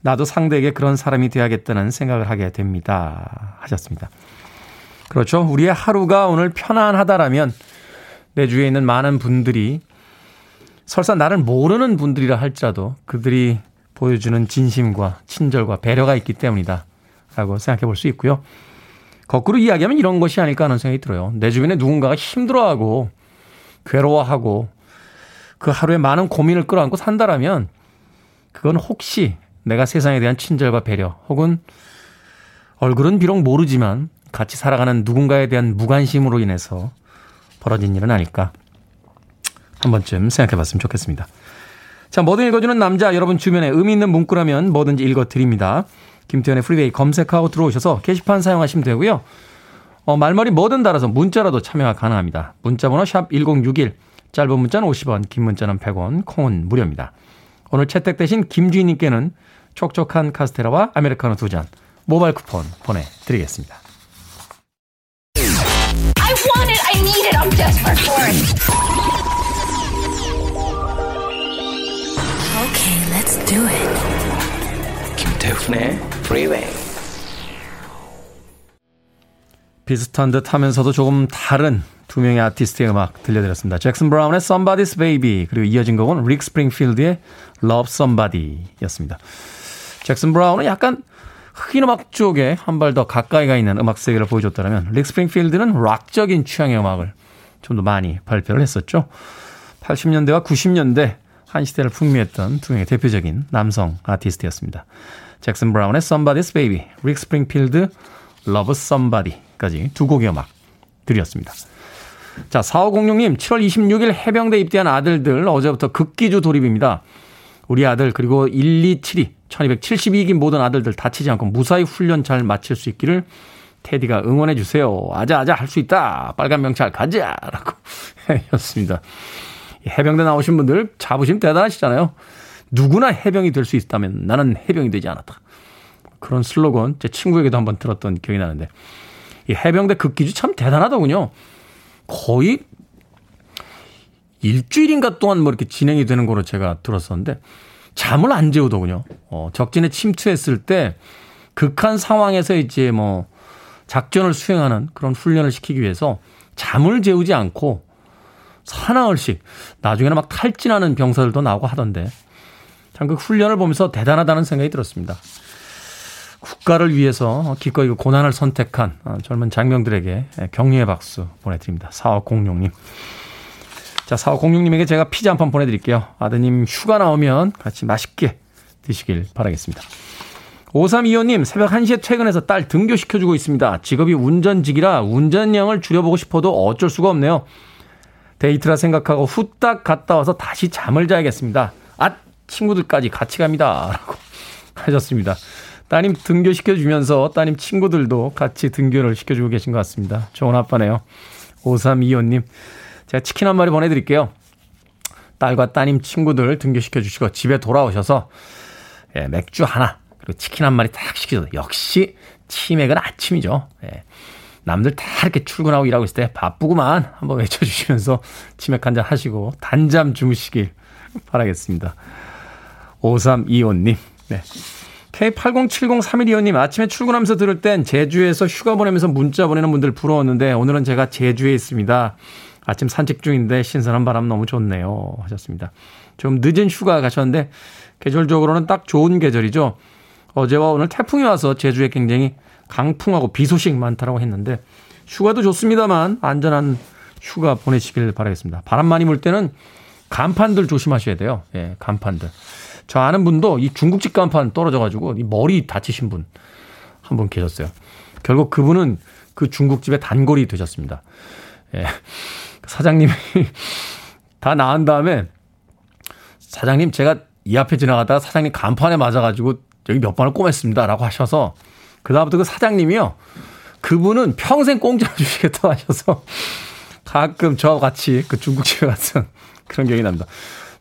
나도 상대에게 그런 사람이 돼야겠다는 생각을 하게 됩니다. 하셨습니다. 그렇죠. 우리의 하루가 오늘 편안하다라면 내 주위에 있는 많은 분들이 설사 나를 모르는 분들이라 할지라도 그들이 보여주는 진심과 친절과 배려가 있기 때문이다. 라고 생각해 볼 수 있고요. 거꾸로 이야기하면 이런 것이 아닐까 하는 생각이 들어요. 내 주변에 누군가가 힘들어하고 괴로워하고 그 하루에 많은 고민을 끌어안고 산다라면 그건 혹시 내가 세상에 대한 친절과 배려 혹은 얼굴은 비록 모르지만 같이 살아가는 누군가에 대한 무관심으로 인해서 벌어진 일은 아닐까 한 번쯤 생각해 봤으면 좋겠습니다. 자, 뭐든 읽어주는 남자, 여러분 주변에 의미 있는 문구라면 뭐든지 읽어드립니다. 김태훈의 프리웨이 검색하고 들어오셔서 게시판 사용하시면 되고요. 어, 말머리 뭐든 달아서 문자라도 참여가 가능합니다. 문자번호 샵 1061, 짧은 문자는 50원, 긴 문자는 100원, 콩은 무료입니다. 오늘 채택되신 김주인님께는 촉촉한 카스테라와 아메리카노 두 잔, 모바일 쿠폰 보내드리겠습니다. I want it, I need it, I'm desperate for it. Okay, let's do it. 김태훈의 Freeway. 비슷한 듯 하면서도 조금 다른 두 명의 아티스트의 음악 들려드렸습니다. 잭슨 브라운의 Somebody's Baby 그리고 이어진 곡은 릭 스프링필드의 Love Somebody 였습니다. 잭슨 브라운은 약간 흑인 음악 쪽에 한 발 더 가까이 가 있는 음악 세계를 보여줬다면 릭 스프링필드는 락적인 취향의 음악을 좀 더 많이 발표를 했었죠. 80년대와 90년대 한 시대를 풍미했던 두 명의 대표적인 남성 아티스트였습니다. 잭슨 브라운의 Somebody's Baby, 릭 스프링필드 Love Somebody까지 두 곡의 음악 드렸습니다. 자, 4506님, 7월 26일 해병대 입대한 아들들 어제부터 극기주 돌입입니다. 우리 아들 그리고 1272, 1272기 모든 아들들 다치지 않고 무사히 훈련 잘 마칠 수 있기를 테디가 응원해 주세요. 아자 아자 할 수 있다. 빨간 명찰 가자. 라고 였습니다. 해병대 나오신 분들 자부심 대단하시잖아요. 누구나 해병이 될 수 있다면 나는 해병이 되지 않았다. 그런 슬로건 제 친구에게도 한번 들었던 기억이 나는데 이 해병대 극기주 참 대단하더군요. 거의 일주일인가 동안 뭐 이렇게 진행이 되는 거로 제가 들었었는데 잠을 안 재우더군요. 어, 적진에 침투했을 때 극한 상황에서 이제 뭐 작전을 수행하는 그런 훈련을 시키기 위해서 잠을 재우지 않고 사나흘씩 나중에는 막 탈진하는 병사들도 나오고 하던데 참 그 훈련을 보면서 대단하다는 생각이 들었습니다. 국가를 위해서 기꺼이 그 고난을 선택한 어, 젊은 장병들에게 격려의 박수 보내드립니다. 4506님. 자, 4506님에게 제가 피자 한 판 보내드릴게요. 아드님 휴가 나오면 같이 맛있게 드시길 바라겠습니다. 5325님, 새벽 1시에 퇴근해서 딸 등교시켜주고 있습니다. 직업이 운전직이라 운전량을 줄여보고 싶어도 어쩔 수가 없네요. 데이트라 생각하고 후딱 갔다 와서 다시 잠을 자야겠습니다. 아, 친구들까지 같이 갑니다. 라고 하셨습니다. 따님 등교시켜주면서 따님 친구들도 같이 등교를 시켜주고 계신 것 같습니다. 좋은 아빠네요. 5325님. 제가 치킨 한 마리 보내드릴게요. 딸과 따님 친구들 등교시켜주시고 집에 돌아오셔서 예, 맥주 하나 그리고 치킨 한 마리 딱 시켜줘. 역시 치맥은 아침이죠. 예. 남들 다 이렇게 출근하고 일하고 있을 때 바쁘구만 한번 외쳐주시면서 치맥 한잔 하시고 단잠 주무시길 바라겠습니다. 5325님. 네. K80703125님 아침에 출근하면서 들을 땐 제주에서 휴가 보내면서 문자 보내는 분들 부러웠는데 오늘은 제가 제주에 있습니다. 아침 산책 중인데 신선한 바람 너무 좋네요. 하셨습니다. 좀 늦은 휴가 가셨는데 계절적으로는 딱 좋은 계절이죠. 어제와 오늘 태풍이 와서 제주에 굉장히 강풍하고 비 소식 많다라고 했는데 휴가도 좋습니다만 안전한 휴가 보내시길 바라겠습니다. 바람 많이 불 때는 간판들 조심하셔야 돼요. 예, 간판들. 저 아는 분도 이 중국집 간판 떨어져가지고 이 머리 다치신 분 한 분 계셨어요. 결국 그분은 그 중국집의 단골이 되셨습니다. 예. 사장님이 다 나은 다음에 사장님 제가 이 앞에 지나가다가 사장님 간판에 맞아가지고 여기 몇 번을 꼬맸습니다. 라고 하셔서 그다음부터 그 사장님이요. 그분은 평생 공짜로 주시겠다고 하셔서 가끔 저와 같이 그 중국집에 갔던 그런 기억이 납니다.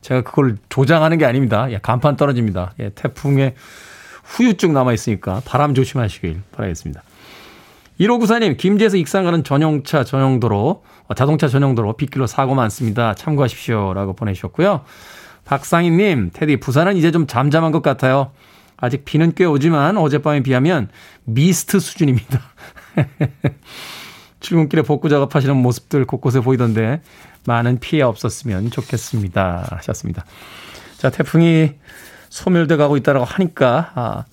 제가 그걸 조장하는 게 아닙니다. 예, 간판 떨어집니다. 예, 태풍에 후유증 남아있으니까 바람 조심하시길 바라겠습니다. 1594님, 김제에서 익산 가는 전용차 전용도로, 어, 자동차 전용도로 빗길로 사고 많습니다. 참고하십시오. 라고 보내주셨고요. 박상희님, 테디, 부산은 이제 좀 잠잠한 것 같아요. 아직 비는 꽤 오지만 어젯밤에 비하면 미스트 수준입니다. 출근길에 복구 작업하시는 모습들 곳곳에 보이던데 많은 피해 없었으면 좋겠습니다. 하셨습니다. 자, 태풍이 소멸돼 가고 있다라고 하니까 아,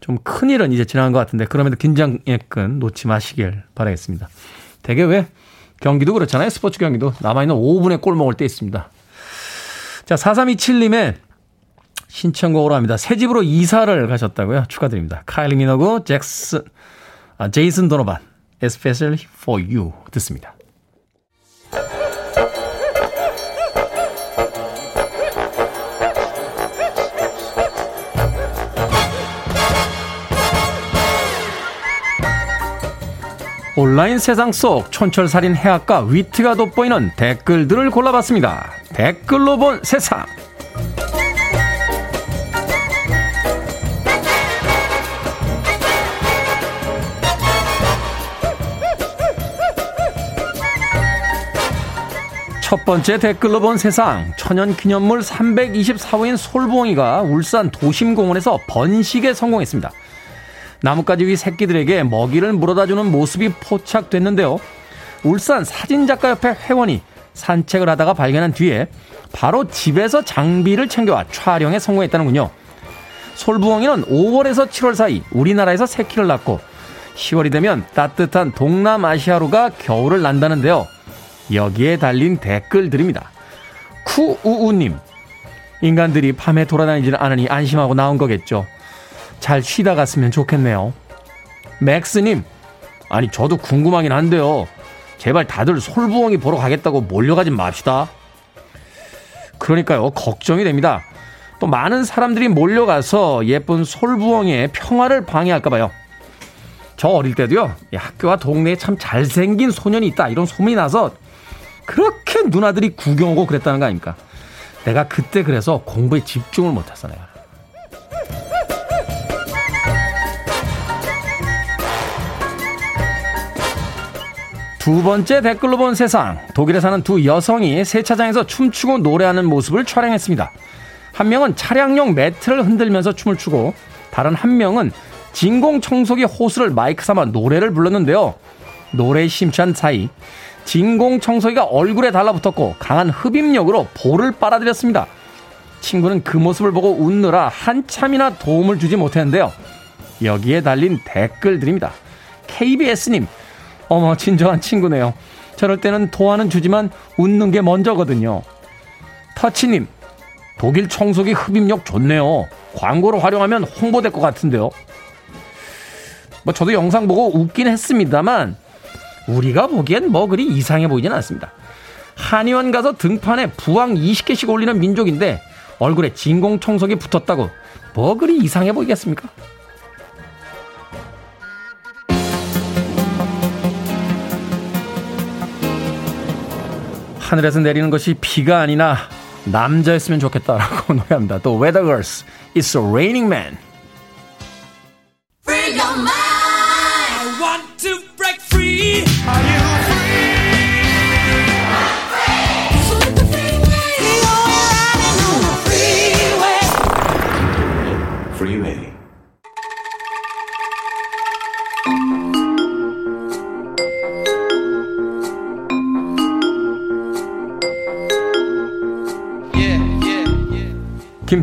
좀 큰일은 이제 지나간 것 같은데 그럼에도 긴장의 끈 놓지 마시길 바라겠습니다. 대개 왜 경기도 그렇잖아요. 스포츠 경기도 남아있는 5분의 골 먹을 때 있습니다. 자, 4327님의 신청곡으로 합니다. 새 집으로 이사를 가셨다고요? 축하드립니다. 카일리 미너고 잭슨, 아, 제이슨 도노반, Especially for You 듣습니다. 온라인 세상 속 촌철살인 해학과 위트가 돋보이는 댓글들을 골라봤습니다. 댓글로 본 세상. 첫 번째 댓글로 본 세상 천연 기념물 324호인 솔부엉이가 울산 도심공원에서 번식에 성공했습니다. 나뭇가지 위 새끼들에게 먹이를 물어다주는 모습이 포착됐는데요. 울산 사진작가협회 회원이 산책을 하다가 발견한 뒤에 바로 집에서 장비를 챙겨와 촬영에 성공했다는군요. 솔부엉이는 5월에서 7월 사이 우리나라에서 새끼를 낳고 10월이 되면 따뜻한 동남아시아로가 겨울을 난다는데요. 여기에 달린 댓글들입니다. 쿠우우님. 인간들이 밤에 돌아다니지는 않으니 안심하고 나온 거겠죠. 잘 쉬다 갔으면 좋겠네요. 맥스님, 아니, 저도 궁금하긴 한데요. 제발 다들 솔부엉이 보러 가겠다고 몰려가지 맙시다. 그러니까요, 걱정이 됩니다. 또 많은 사람들이 몰려가서 예쁜 솔부엉이의 평화를 방해할까봐요. 저 어릴 때도요, 학교와 동네에 참 잘생긴 소년이 있다, 이런 소문이 나서 그렇게 누나들이 구경 오고 그랬다는 거 아닙니까? 내가 그때 그래서 공부에 집중을 못했어, 내가. 두 번째 댓글로 본 세상. 독일에 사는 두 여성이 세차장에서 춤추고 노래하는 모습을 촬영했습니다. 한 명은 차량용 매트를 흔들면서 춤을 추고 다른 한 명은 진공 청소기 호스를 마이크 삼아 노래를 불렀는데요. 노래에 심취한 사이 진공 청소기가 얼굴에 달라붙었고 강한 흡입력으로 볼을 빨아들였습니다. 친구는 그 모습을 보고 웃느라 한참이나 도움을 주지 못했는데요. 여기에 달린 댓글들입니다. KBS님, 어머, 진정한 친구네요. 저럴 때는 도와는 주지만 웃는 게 먼저거든요. 터치님, 독일 청소기 흡입력 좋네요. 광고로 활용하면 홍보될 것 같은데요. 뭐 저도 영상 보고 웃긴 했습니다만 우리가 보기엔 뭐 그리 이상해 보이진 않습니다. 한의원 가서 등판에 부항 20개씩 올리는 민족인데 얼굴에 진공 청소기 붙었다고 뭐 그리 이상해 보이겠습니까? 하늘에서 내리는 것이 비가 아니라 남자였으면 좋겠다라고 노래합니다. 또 Weather Girls, It's a Raining Man.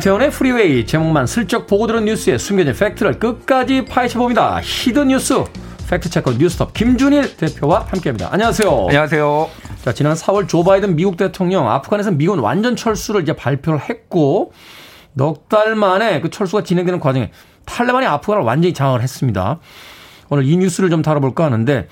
김태훈의 프리웨이 제목만 슬쩍 보고 들은 뉴스에 숨겨진 팩트를 끝까지 파헤쳐봅니다. hidden 뉴스 fact checker 뉴스톱 김준일 대표와 함께합니다. 안녕하세요. 안녕하세요. 자, 지난 4월 조 바이든 미국 대통령 아프간에서 미군 완전 철수를 이제 발표를 했고 넉 달 만에 그 철수가 진행되는 과정에 탈레반이 아프간을 완전히 장악을 했습니다. 오늘 이 뉴스를 좀 다뤄볼까 하는데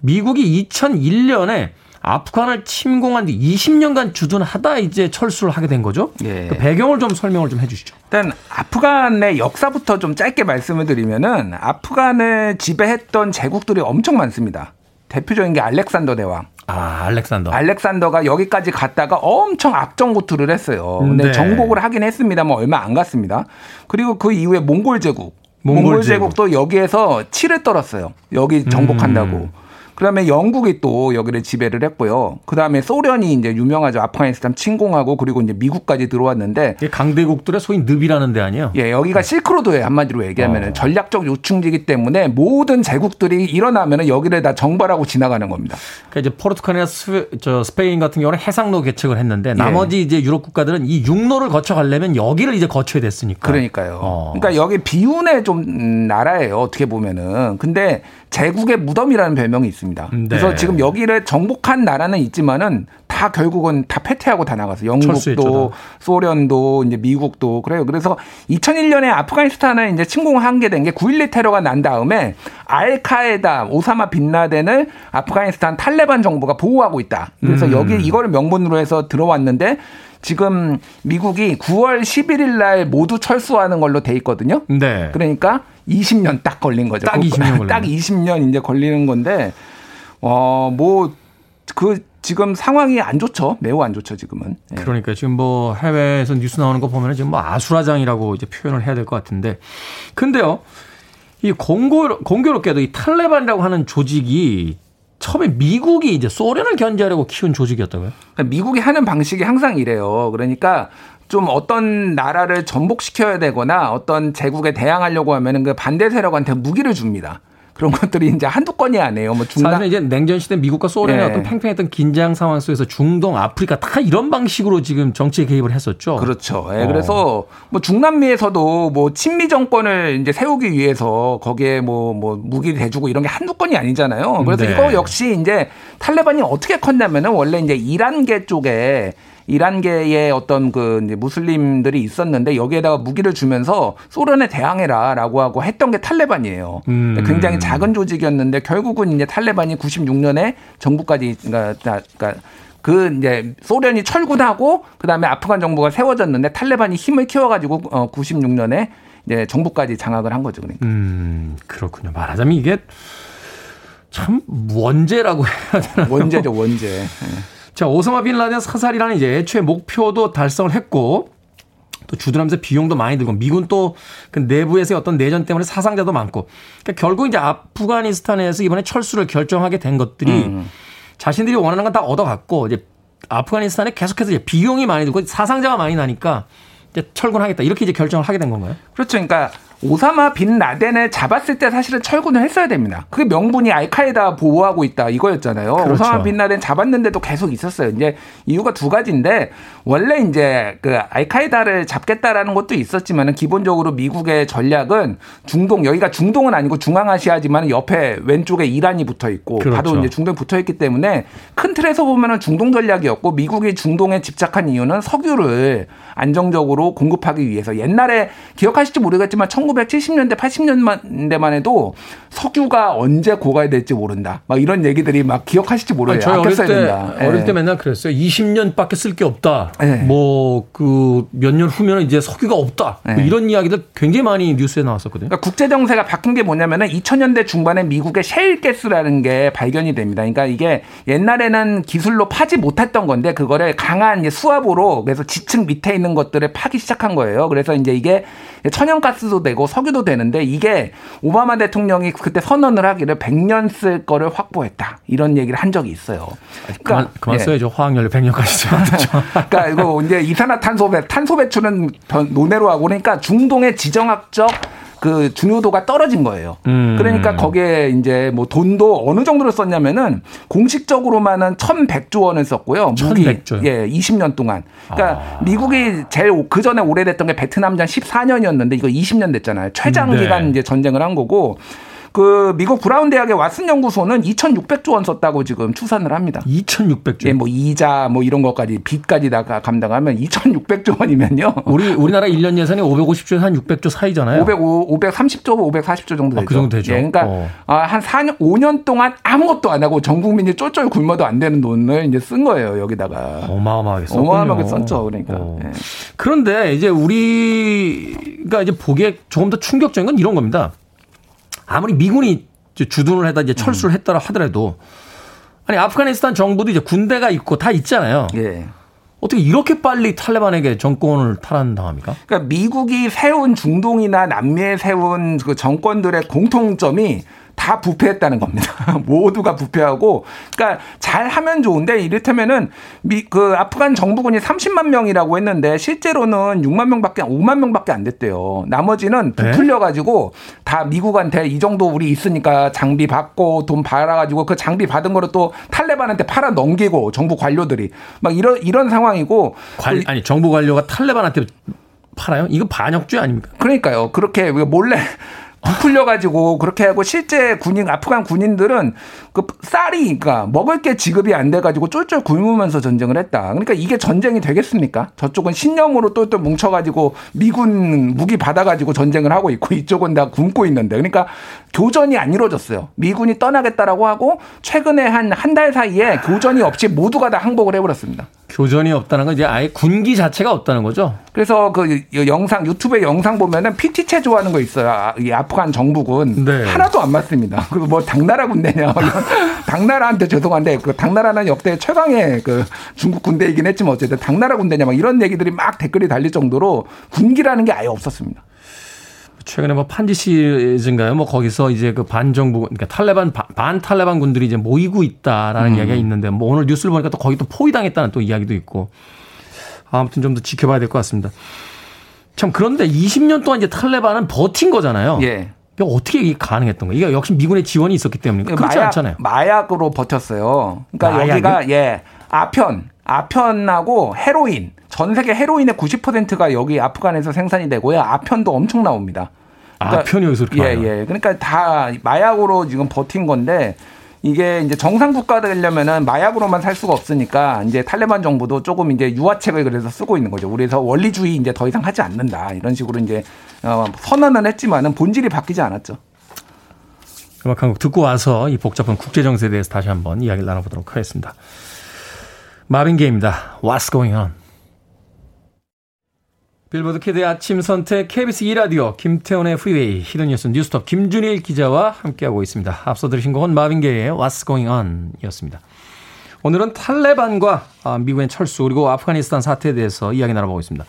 미국이 2001년에 아프간을 침공한 뒤 20년간 주둔하다 이제 철수를 하게 된 거죠. 예. 그 배경을 좀 설명을 좀 해주시죠. 일단 아프간의 역사부터 좀 짧게 말씀을 드리면은 아프간을 지배했던 제국들이 엄청 많습니다. 대표적인 게 알렉산더 대왕. 아, 알렉산더. 알렉산더가 여기까지 갔다가 엄청 악정고투를 했어요. 근데 네. 정복을 하긴 했습니다만 얼마 안 갔습니다. 그리고 그 이후에 몽골 제국. 몽골 몽골, 제국. 제국도 여기에서 치를 떨었어요. 여기 정복한다고. 음. 그다음에 영국이 또 여기를 지배를 했고요. 그다음에 소련이 이제 유명하죠. 아프가니스탄 침공하고 그리고 이제 미국까지 들어왔는데 강대국들의 소위 습이라는 데 아니에요? 예, 여기가 실크로드에 한마디로 얘기하면 어. 은 전략적 요충지기 때문에 모든 제국들이 일어나면 여기를 다 정발하고 지나가는 겁니다. 그러니까 이제 포르투갈이나 스, 저 스페인 같은 경우는 해상로 개척을 했는데 나머지 이제 유럽 국가들은 이 육로를 거쳐 가려면 여기를 이제 거쳐야 됐으니까. 그러니까요. 어. 그러니까 여기 비운의 좀 음, 나라예요. 어떻게 보면은. 근데 제국의 무덤이라는 별명이 있습니다. 네. 그래서 지금 여기를 정복한 나라는 있지만은 다 결국은 다 패퇴하고 다 나가서 영국도 소련도 이제 미국도 그래요. 그래서 2001년에 아프가니스탄을 이제 침공한 게 된 게 9.11 테러가 난 다음에 알카에다 오사마 빈라덴을 아프가니스탄 탈레반 정부가 보호하고 있다. 그래서 음. 여기 이거를 명분으로 해서 들어왔는데 지금 미국이 9월 11일 날 모두 철수하는 걸로 돼 있거든요. 네. 그러니까 20년 딱 걸린 거죠. 딱 20년 걸린 딱 거예요. 20년 이제 걸리는 건데 어, 뭐, 그, 지금 상황이 안 좋죠. 매우 안 좋죠, 지금은. 예. 그러니까 지금 뭐 해외에서 뉴스 나오는 거 보면 지금 뭐 아수라장이라고 이제 표현을 해야 될 것 같은데. 근데요. 이 공고, 공교롭게도 이 탈레반이라고 하는 조직이 처음에 미국이 이제 소련을 견제하려고 키운 조직이었다고요? 그러니까 미국이 하는 방식이 항상 이래요. 그러니까 좀 어떤 나라를 전복시켜야 되거나 어떤 제국에 대항하려고 하면은 그 반대 세력한테 무기를 줍니다. 그런 것들이 이제 한두 건이 아니에요. 뭐 중남 사실은 이제 냉전 시대 미국과 소련의 네. 어떤 팽팽했던 긴장 상황 속에서 중동, 아프리카 다 이런 방식으로 지금 정치에 개입을 했었죠. 그렇죠. 예, 어. 그래서 뭐 중남미에서도 뭐 친미 정권을 이제 세우기 위해서 거기에 뭐뭐 무기 대주고 이런 게 한두 건이 아니잖아요. 그래서 네. 이거 역시 이제 탈레반이 어떻게 컸냐면은 원래 이제 이란계 쪽에 이란계의 어떤 그 무슬림들이 있었는데 여기에다가 무기를 주면서 소련에 대항해라라고 하고 했던 게 탈레반이에요. 음. 굉장히 작은 조직이었는데 결국은 이제 탈레반이 96년에 정부까지 그러니까, 그러니까 그 이제 소련이 철군하고 그다음에 아프간 정부가 세워졌는데 탈레반이 힘을 키워가지고 어 96년에 이제 정부까지 장악을 한 거죠. 그러니까. 음, 그렇군요. 말하자면 이게 참 원죄라고 해야 되나? 원제죠, 원제. 예. 자, 오사마 bin 라덴 사살이라는 이제 애초에 목표도 달성을 했고 또 주둔하면서 비용도 많이 들고 미군 또 그 내부에서의 어떤 내전 때문에 사상자도 많고 그러니까 결국 이제 아프가니스탄에서 이번에 철수를 결정하게 된 것들이 음. 자신들이 원하는 건 다 얻어갔고 이제 아프가니스탄에 계속해서 이제 비용이 많이 들고 사상자가 많이 나니까 이제 철군하겠다 이렇게 이제 결정을 하게 된 건가요? 그렇죠. 그러니까 오사마 빈 라덴을 잡았을 때 사실은 철군을 했어야 됩니다. 그게 명분이 알카에다 보호하고 있다 이거였잖아요. 그렇죠. 오사마 빈 라덴 잡았는데도 계속 있었어요. 이제 이유가 두 가지인데 원래 이제 그 알카에다를 잡겠다라는 것도 있었지만은 기본적으로 미국의 전략은 중동 여기가 중동은 아니고 중앙아시아지만 옆에 왼쪽에 이란이 붙어 있고 그렇죠. 바로 이제 중동에 붙어 있기 때문에 큰 틀에서 보면은 중동 전략이었고 미국이 중동에 집착한 이유는 석유를 안정적으로 공급하기 위해서 옛날에 기억하실지 모르겠지만 1970년대 80년대만 해도 석유가 언제 고갈될지 모른다. 막 이런 얘기들이 막 기억하실지 모르겠어요. 저희 어릴 때 된다. 어릴 예. 때 맨날 그랬어요. 20년밖에 쓸 게 없다. 네. 뭐그 몇 년 후면 이제 석유가 없다. 뭐 네. 이런 이야기들 굉장히 많이 뉴스에 나왔었거든요. 그러니까 국제 정세가 바뀐 게 뭐냐면은 2000년대 중반에 미국의 셰일 가스라는 게 발견이 됩니다. 그러니까 이게 옛날에는 기술로 파지 못했던 건데 그거를 강한 수압으로 그래서 지층 밑에 있는 것들을 파기 시작한 거예요. 그래서 이제 이게 천연가스도 되고 석유도 되는데 이게 오바마 대통령이 그때 선언을 하기를 100년 쓸 거를 확보했다. 이런 얘기를 한 적이 있어요. 그만 그만 예. 써야죠. 화학연료 100년까지. 그러니까 이거 이제 이산화탄소 배 탄소 배출은 더 논외로 하고 그러니까 중동의 지정학적 그 중요도가 떨어진 거예요. 음. 그러니까 거기에 이제 뭐 돈도 어느 정도로 썼냐면은 공식적으로만은 1,100조 원을 썼고요. 무기 1100조 요? 예, 20년 동안. 그러니까 미국이 제일 그 전에 오래됐던 게 베트남전 14년이었는데 이거 20년 됐잖아요. 최장 네. 기간 이제 전쟁을 한 거고 그 미국 브라운 대학의 왓슨 연구소는 2,600조 원 썼다고 지금 추산을 합니다. 2,600조. 예, 뭐 이자 뭐 이런 것까지 빚까지 다 감당하면 2,600조 원이면요. 우리 우리나라 1년 예산이 550조에서 한 600조 사이잖아요. 505, 530조, 540조 정도 되죠. 아, 그 정도 되죠. 예, 그러니까 어. 아, 한 4년, 5년 동안 아무것도 안 하고 전 국민이 쫄쫄 굶어도 안 되는 돈을 이제 쓴 거예요 여기다가. 어마어마하게 썼군요. 어마어마하게 썼죠, 그러니까. 어. 예. 그런데 이제 우리가 이제 보기에 조금 더 충격적인 건 이런 겁니다. 아무리 미군이 주둔을 해다 이제 철수를 음. 했다라 하더라도 아니 아프가니스탄 정부도 이제 군대가 있고 다 있잖아요. 예. 어떻게 이렇게 빨리 탈레반에게 정권을 탈환당합니까? 그러니까 미국이 세운 중동이나 남미에 세운 그 정권들의 공통점이 다 부패했다는 겁니다. 모두가 부패하고, 그러니까 잘 하면 좋은데 이를테면은 미, 그 아프간 정부군이 30만 명이라고 했는데 실제로는 6만 명밖에 5만 명밖에 안 됐대요. 나머지는 네? 부풀려 가지고 다 미국한테 이 정도 우리 있으니까 장비 받고 돈 받아 가지고 그 장비 받은 거를 또 탈레반한테 팔아 넘기고 정부 관료들이 막 이런 이런 상황이고 관- 또 아니 정부 관료가 탈레반한테 팔아요? 이거 반역죄 아닙니까? 그러니까요. 그렇게 몰래 부풀려 가지고 그렇게 하고 실제 군인 아프간 군인들은 그 쌀이 그러니까 먹을 게 지급이 안 돼 가지고 쫄쫄 굶으면서 전쟁을 했다. 그러니까 이게 전쟁이 되겠습니까? 저쪽은 신념으로 똘똘 뭉쳐 가지고 미군 무기 받아 가지고 전쟁을 하고 있고 이쪽은 다 굶고 있는데 그러니까 교전이 안 이루어졌어요. 미군이 떠나겠다라고 하고 최근에 한 한 달 사이에 교전이 없이 모두가 다 항복을 해 버렸습니다. 교전이 없다는 건 이제 아예 군기 자체가 없다는 거죠. 그래서 그 영상 유튜브에 영상 보면은 PT 체조하는 거 있어요. 아, 이 아프간 정부군 네. 하나도 안 맞습니다. 그리고 뭐 당나라 군대냐, 당나라한테 죄송한데 그 당나라는 역대 최강의 그 중국 군대이긴 했지만 어쨌든 당나라 군대냐 막 이런 얘기들이 막 댓글이 달릴 정도로 군기라는 게 아예 없었습니다. 최근에 뭐 판지 시즌가요? 뭐 거기서 이제 그 반정부 그러니까 탈레반 반, 반 탈레반 군들이 이제 모이고 있다라는 음. 이야기가 있는데 뭐 오늘 뉴스를 보니까 또 거기 또 포위당했다는 또 이야기도 있고 아무튼 좀 더 지켜봐야 될 것 같습니다. 참 그런데 20년 동안 이제 탈레반은 버틴 거잖아요. 예. 어떻게 이게 가능했던 거예요? 이게 역시 미군의 지원이 있었기 때문에 그렇지 마약, 않잖아요. 마약으로 버텼어요. 그러니까 마약이요? 여기가 예 아편, 아편하고 헤로인 전 세계 헤로인의 90%가 여기 아프간에서 생산이 되고요. 아편도 엄청 나옵니다. 아편이 여기서 이렇게 예, 많이 예. 그러니까 다 마약으로 지금 버틴 건데 이게 이제 정상 국가 되려면은 마약으로만 살 수가 없으니까 이제 탈레반 정부도 조금 이제 유화책을 그래서 쓰고 있는 거죠. 그래서 원리주의 이제 더 이상 하지 않는다 이런 식으로 이제 어, 선언은 했지만은 본질이 바뀌지 않았죠. 음악 한곡 듣고 와서 이 복잡한 국제 정세에 대해서 다시 한번 이야기를 나눠보도록 하겠습니다. 마빈 게입니다. What's going on? 빌보드 kid의 아침 선택 KBS 2라디오 김태훈의 프리웨이 hidden 뉴스 뉴스톱 김준일 기자와 함께하고 있습니다. 앞서 들으신 곡은 마빈 게이의 What's going on 이었습니다. 오늘은 탈레반과 아, 미국의 철수 그리고 아프가니스탄 사태에 대해서 이야기 나눠보고 있습니다.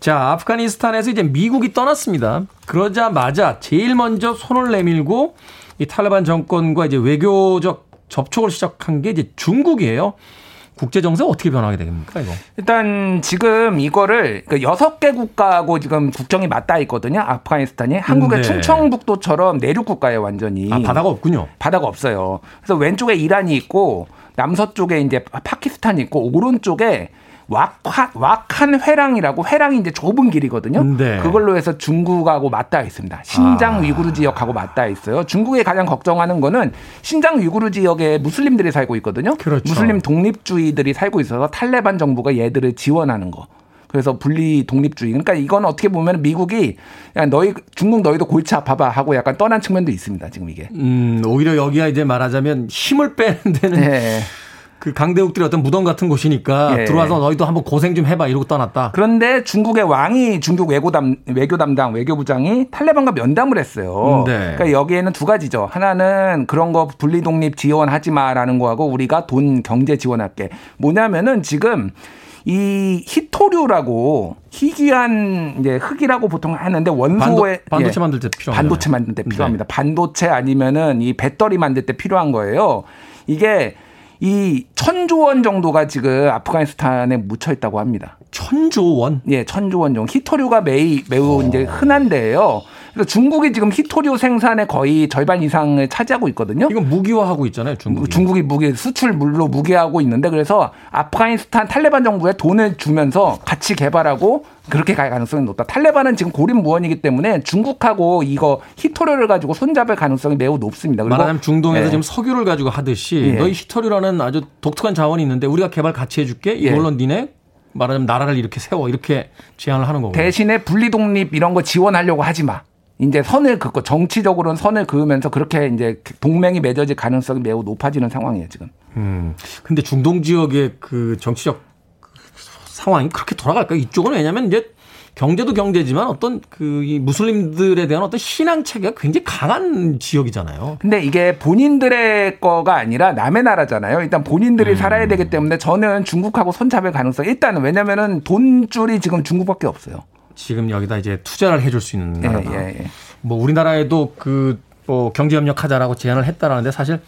자, 아프가니스탄에서 이제 미국이 떠났습니다. 그러자마자 제일 먼저 손을 내밀고 이 탈레반 정권과 이제 외교적 접촉을 시작한 게 이제 중국이에요. 국제 정세 어떻게 변하게 됩니까, 이거? 일단 지금 이거를 그 여섯 개 국가하고 지금 국정이 맞닿아 있거든요. 아프가니스탄이 한국의 네. 충청북도처럼 내륙 국가예요, 완전히. 아, 바다가 없군요. 바다가 없어요. 그래서 왼쪽에 이란이 있고 남서쪽에 이제 파키스탄이 있고 오른쪽에 왁한, 왁한 회랑이라고 회랑이 이제 좁은 길이거든요. 네. 그걸로 해서 중국하고 맞닿아 있습니다. 신장 아. 위구르 지역하고 맞닿아 있어요. 중국이 가장 걱정하는 거는 신장 위구르 지역에 무슬림들이 살고 있거든요. 그렇죠. 무슬림 독립주의들이 살고 있어서 탈레반 정부가 얘들을 지원하는 거. 그래서 분리 독립주의. 그러니까 이건 어떻게 보면 미국이 야, 너희 중국 너희도 골치 아파봐 하고 약간 떠난 측면도 있습니다. 지금 이게. 음, 오히려 여기가 이제 말하자면 힘을 빼는 데는 네. 그 강대국들이 어떤 무덤 같은 곳이니까 예. 들어와서 너희도 한번 고생 좀 해봐 이러고 떠났다. 그런데 중국의 왕이 중국 외교 담 외교 담당 외교부장이 탈레반과 면담을 했어요. 네. 그러니까 여기에는 두 가지죠. 하나는 그런 거 분리 독립 지원하지 마라는 거하고 우리가 돈 경제 지원할게. 뭐냐면은 지금 이 히토류라고 희귀한 이제 흙이라고 보통 하는데 원소에 반도, 예. 만들 때 필요한 반도체 만들 때 필요합니다. 반도체 아니면은 이 배터리 만들 때 필요한 거예요. 이게 이 천조 원 정도가 지금 아프가니스탄에 묻혀 있다고 합니다. 천조 원. 예, 천조 원 정도. 히토류가 매우, 매우 어. 이제 흔한데요. 그래서 중국이 지금 히토류 생산의 거의 절반 이상을 차지하고 있거든요. 이건 무기화하고 있잖아요, 중국이. 중국이 무기 수출 물로 무기하고 있는데 그래서 아프가니스탄 탈레반 정부에 돈을 주면서 같이 개발하고 그렇게 갈 가능성이 높다. 탈레반은 지금 고립무원이기 때문에 중국하고 이거 히토류를 가지고 손잡을 가능성이 매우 높습니다. 그리고 말하자면 중동에서 예. 지금 석유를 가지고 하듯이 예. 너희 히터리라는 아주 독특한 자원이 있는데 우리가 개발 같이 해줄게 예. 이걸로 니네 말하자면 나라를 이렇게 세워 이렇게 제안을 하는 거고 대신에 분리 독립 이런 거 지원하려고 하지 마. 이제 선을 긋고 정치적으로는 선을 그으면서 그렇게 이제 동맹이 맺어질 가능성이 매우 높아지는 상황이에요 지금. 음. 근데 중동 지역의 그 정치적 상황이 그렇게 돌아갈까요? 이쪽은 왜냐하면 이제 경제도 경제지만 어떤 그 이 무슬림들에 대한 어떤 신앙 체계가 굉장히 강한 지역이잖아요. 근데 이게 본인들의 거가 아니라 남의 나라잖아요. 일단 본인들이 음. 살아야 되기 때문에 저는 중국하고 손잡을 가능성 일단은 왜냐면은 돈줄이 지금 중국밖에 없어요. 지금 여기다 이제 투자를 해줄 수 있는 예, 나라다. 예, 예. 뭐 우리나라에도 그 뭐 경제 협력하자라고 제안을 했다라는데 사실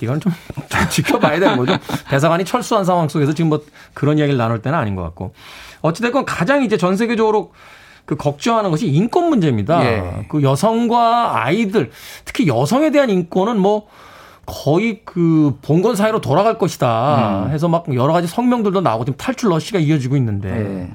이건 좀, 좀 지켜봐야 되는 거죠. 대사관이 철수한 상황 속에서 지금 뭐 그런 이야기를 나눌 때는 아닌 것 같고 어찌됐건 가장 이제 전 세계적으로 그 걱정하는 것이 인권 문제입니다. 예. 그 여성과 아이들 특히 여성에 대한 인권은 뭐 거의 그 봉건 사회로 돌아갈 것이다 음. 해서 막 여러 가지 성명들도 나오고 지금 탈출 러시가 이어지고 있는데 예.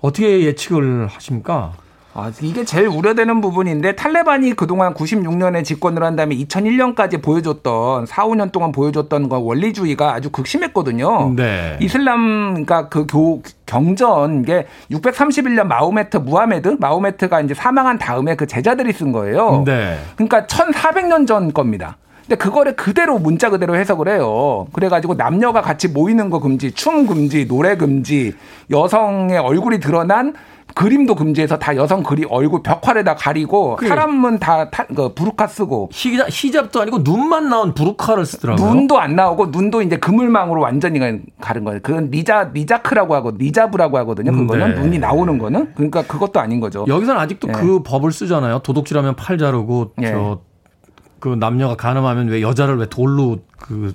어떻게 예측을 하십니까? 아, 이게 제일 우려되는 부분인데 탈레반이 그동안 96년에 집권을 한 다음에 2001년까지 보여줬던 4, 5년 동안 보여줬던 건 원리주의가 아주 극심했거든요. 네. 이슬람 그러니까 그 교, 경전 이게 631년 마호메트 무하메드 마호메트가 이제 사망한 다음에 그 제자들이 쓴 거예요. 네. 그러니까 1400년 전 겁니다. 근데 그거를 그대로 문자 그대로 해석을 해요. 그래가지고 남녀가 같이 모이는 거 금지, 춤 금지, 노래 금지, 여성의 얼굴이 드러난 그림도 금지해서 다 여성 그리 얼굴 벽화에다 가리고 그래. 사람은 다 타, 그 부르카 쓰고 히잡, 히잡도 아니고 눈만 나온 부르카를 쓰더라고요. 눈도 안 나오고 눈도 이제 그물망으로 완전히 가른 거예요. 그건 니자 니자크라고 하고 니자브라고 하거든요. 그거는 네. 눈이 나오는 거는 그러니까 그것도 아닌 거죠. 여기서는 아직도 예. 그 법을 쓰잖아요. 도둑질하면 팔 자르고 예. 저 그 남녀가 가늠하면 왜 여자를 왜 돌로 그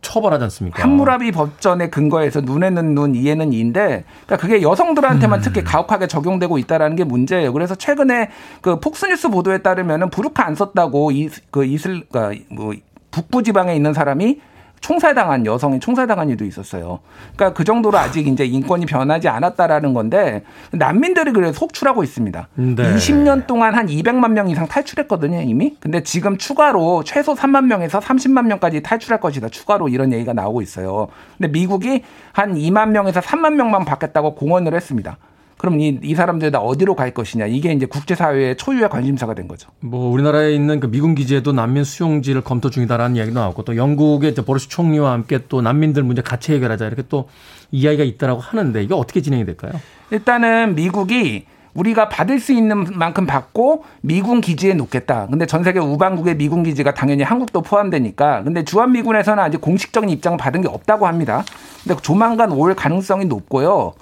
처벌하지 않습니까? 함무라비 법전의 근거에서 눈에는 눈, 이에는 이인데, 그러니까 그게 여성들한테만 음. 특히 가혹하게 적용되고 있다라는 게 문제예요. 그래서 최근에 그 폭스뉴스 보도에 따르면은 부르카 안 썼다고 이 그 이슬 그러니까 뭐 북부 지방에 있는 사람이 총살당한 여성이 총살당한 일도 있었어요. 그러니까 그 정도로 아직 이제 인권이 변하지 않았다라는 건데 난민들이 그래 속출하고 있습니다. 네. 20년 동안 한 200만 명 이상 탈출했거든요, 이미. 근데 지금 추가로 최소 3만 명에서 30만 명까지 탈출할 것이다. 추가로 이런 얘기가 나오고 있어요. 근데 미국이 한 2만 명에서 3만 명만 받겠다고 공언을 했습니다. 그럼 이, 이 사람들 다 어디로 갈 것이냐. 이게 이제 국제사회의 초유의 관심사가 된 거죠. 뭐 우리나라에 있는 그 미군 기지에도 난민 수용지를 검토 중이다라는 이야기도 나왔고 또 영국의 보리스 총리와 함께 또 난민들 문제 같이 해결하자 이렇게 또 이야기가 있다라고 하는데 이게 어떻게 진행이 될까요? 일단은 미국이 우리가 받을 수 있는 만큼 받고 미군 기지에 놓겠다. 근데 전 세계 우방국의 미군 기지가 당연히 한국도 포함되니까. 근데 주한 미군에서는 아직 공식적인 입장을 받은 게 없다고 합니다. 근데 조만간 올 가능성이 높고요.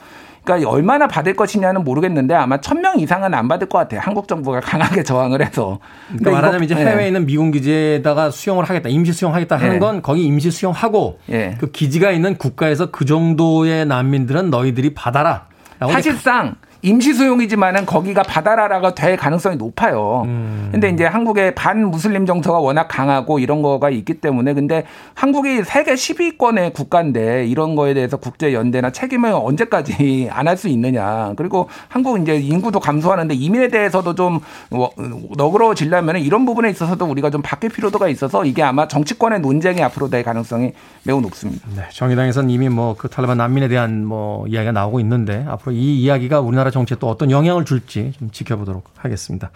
그러니까 얼마나 받을 것이냐는 모르겠는데 아마 천 명 이상은 안 받을 것 같아요. 한국 정부가 강하게 저항을 해서. 그러니까 말하자면 이제 이거- 해외에 예. 있는 미군 기지에다가 수용을 하겠다, 임시 수용하겠다 하는 예. 건 거기 임시 수용하고 예. 그 기지가 있는 국가에서 그 정도의 난민들은 너희들이 받아라. 사실상 임시 수용이지만은 거기가 바다라가 될 가능성이 높아요. 음. 근데 이제 한국의 반 무슬림 정서가 워낙 강하고 이런 거가 있기 때문에 근데 한국이 세계 10위권의 국가인데 이런 거에 대해서 국제 연대나 책임을 언제까지 안 할 수 있느냐. 그리고 한국 이제 인구도 감소하는데 이민에 대해서도 좀 어, 너그러워지려면 이런 부분에 있어서도 우리가 좀 바뀔 필요도가 있어서 이게 아마 정치권의 논쟁이 앞으로 될 가능성이 매우 높습니다. 네, 정의당에서는 이미 뭐 그 탈레반 난민에 대한 뭐 이야기가 나오고 있는데 앞으로 이 이야기가 우리나라 정치에 또 어떤 영향을 줄지 좀 지켜보도록 하겠습니다.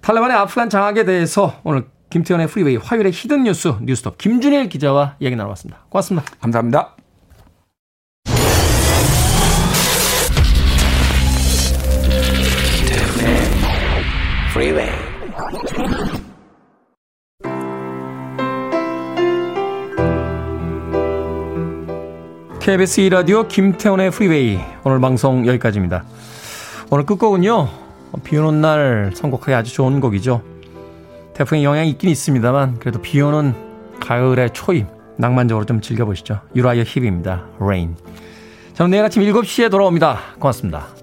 탈레반의 아프간 장악에 대해서 오늘 김태훈의 프리웨이 화요일의 hidden 뉴스 뉴스톱 김준일 기자와 이야기 나눠봤습니다. 고맙습니다. 감사합니다. Freeway. KBS 2라디오 김태훈의 프리웨이 오늘 방송 여기까지입니다. 오늘 끝곡은요. 비 오는 날 선곡하기 아주 좋은 곡이죠. 태풍의 영향이 있긴 있습니다만 그래도 비 오는 가을의 초입 낭만적으로 좀 즐겨보시죠. 유라이어 힙입니다. Rain. 저는 내일 아침 7시에 돌아옵니다. 고맙습니다.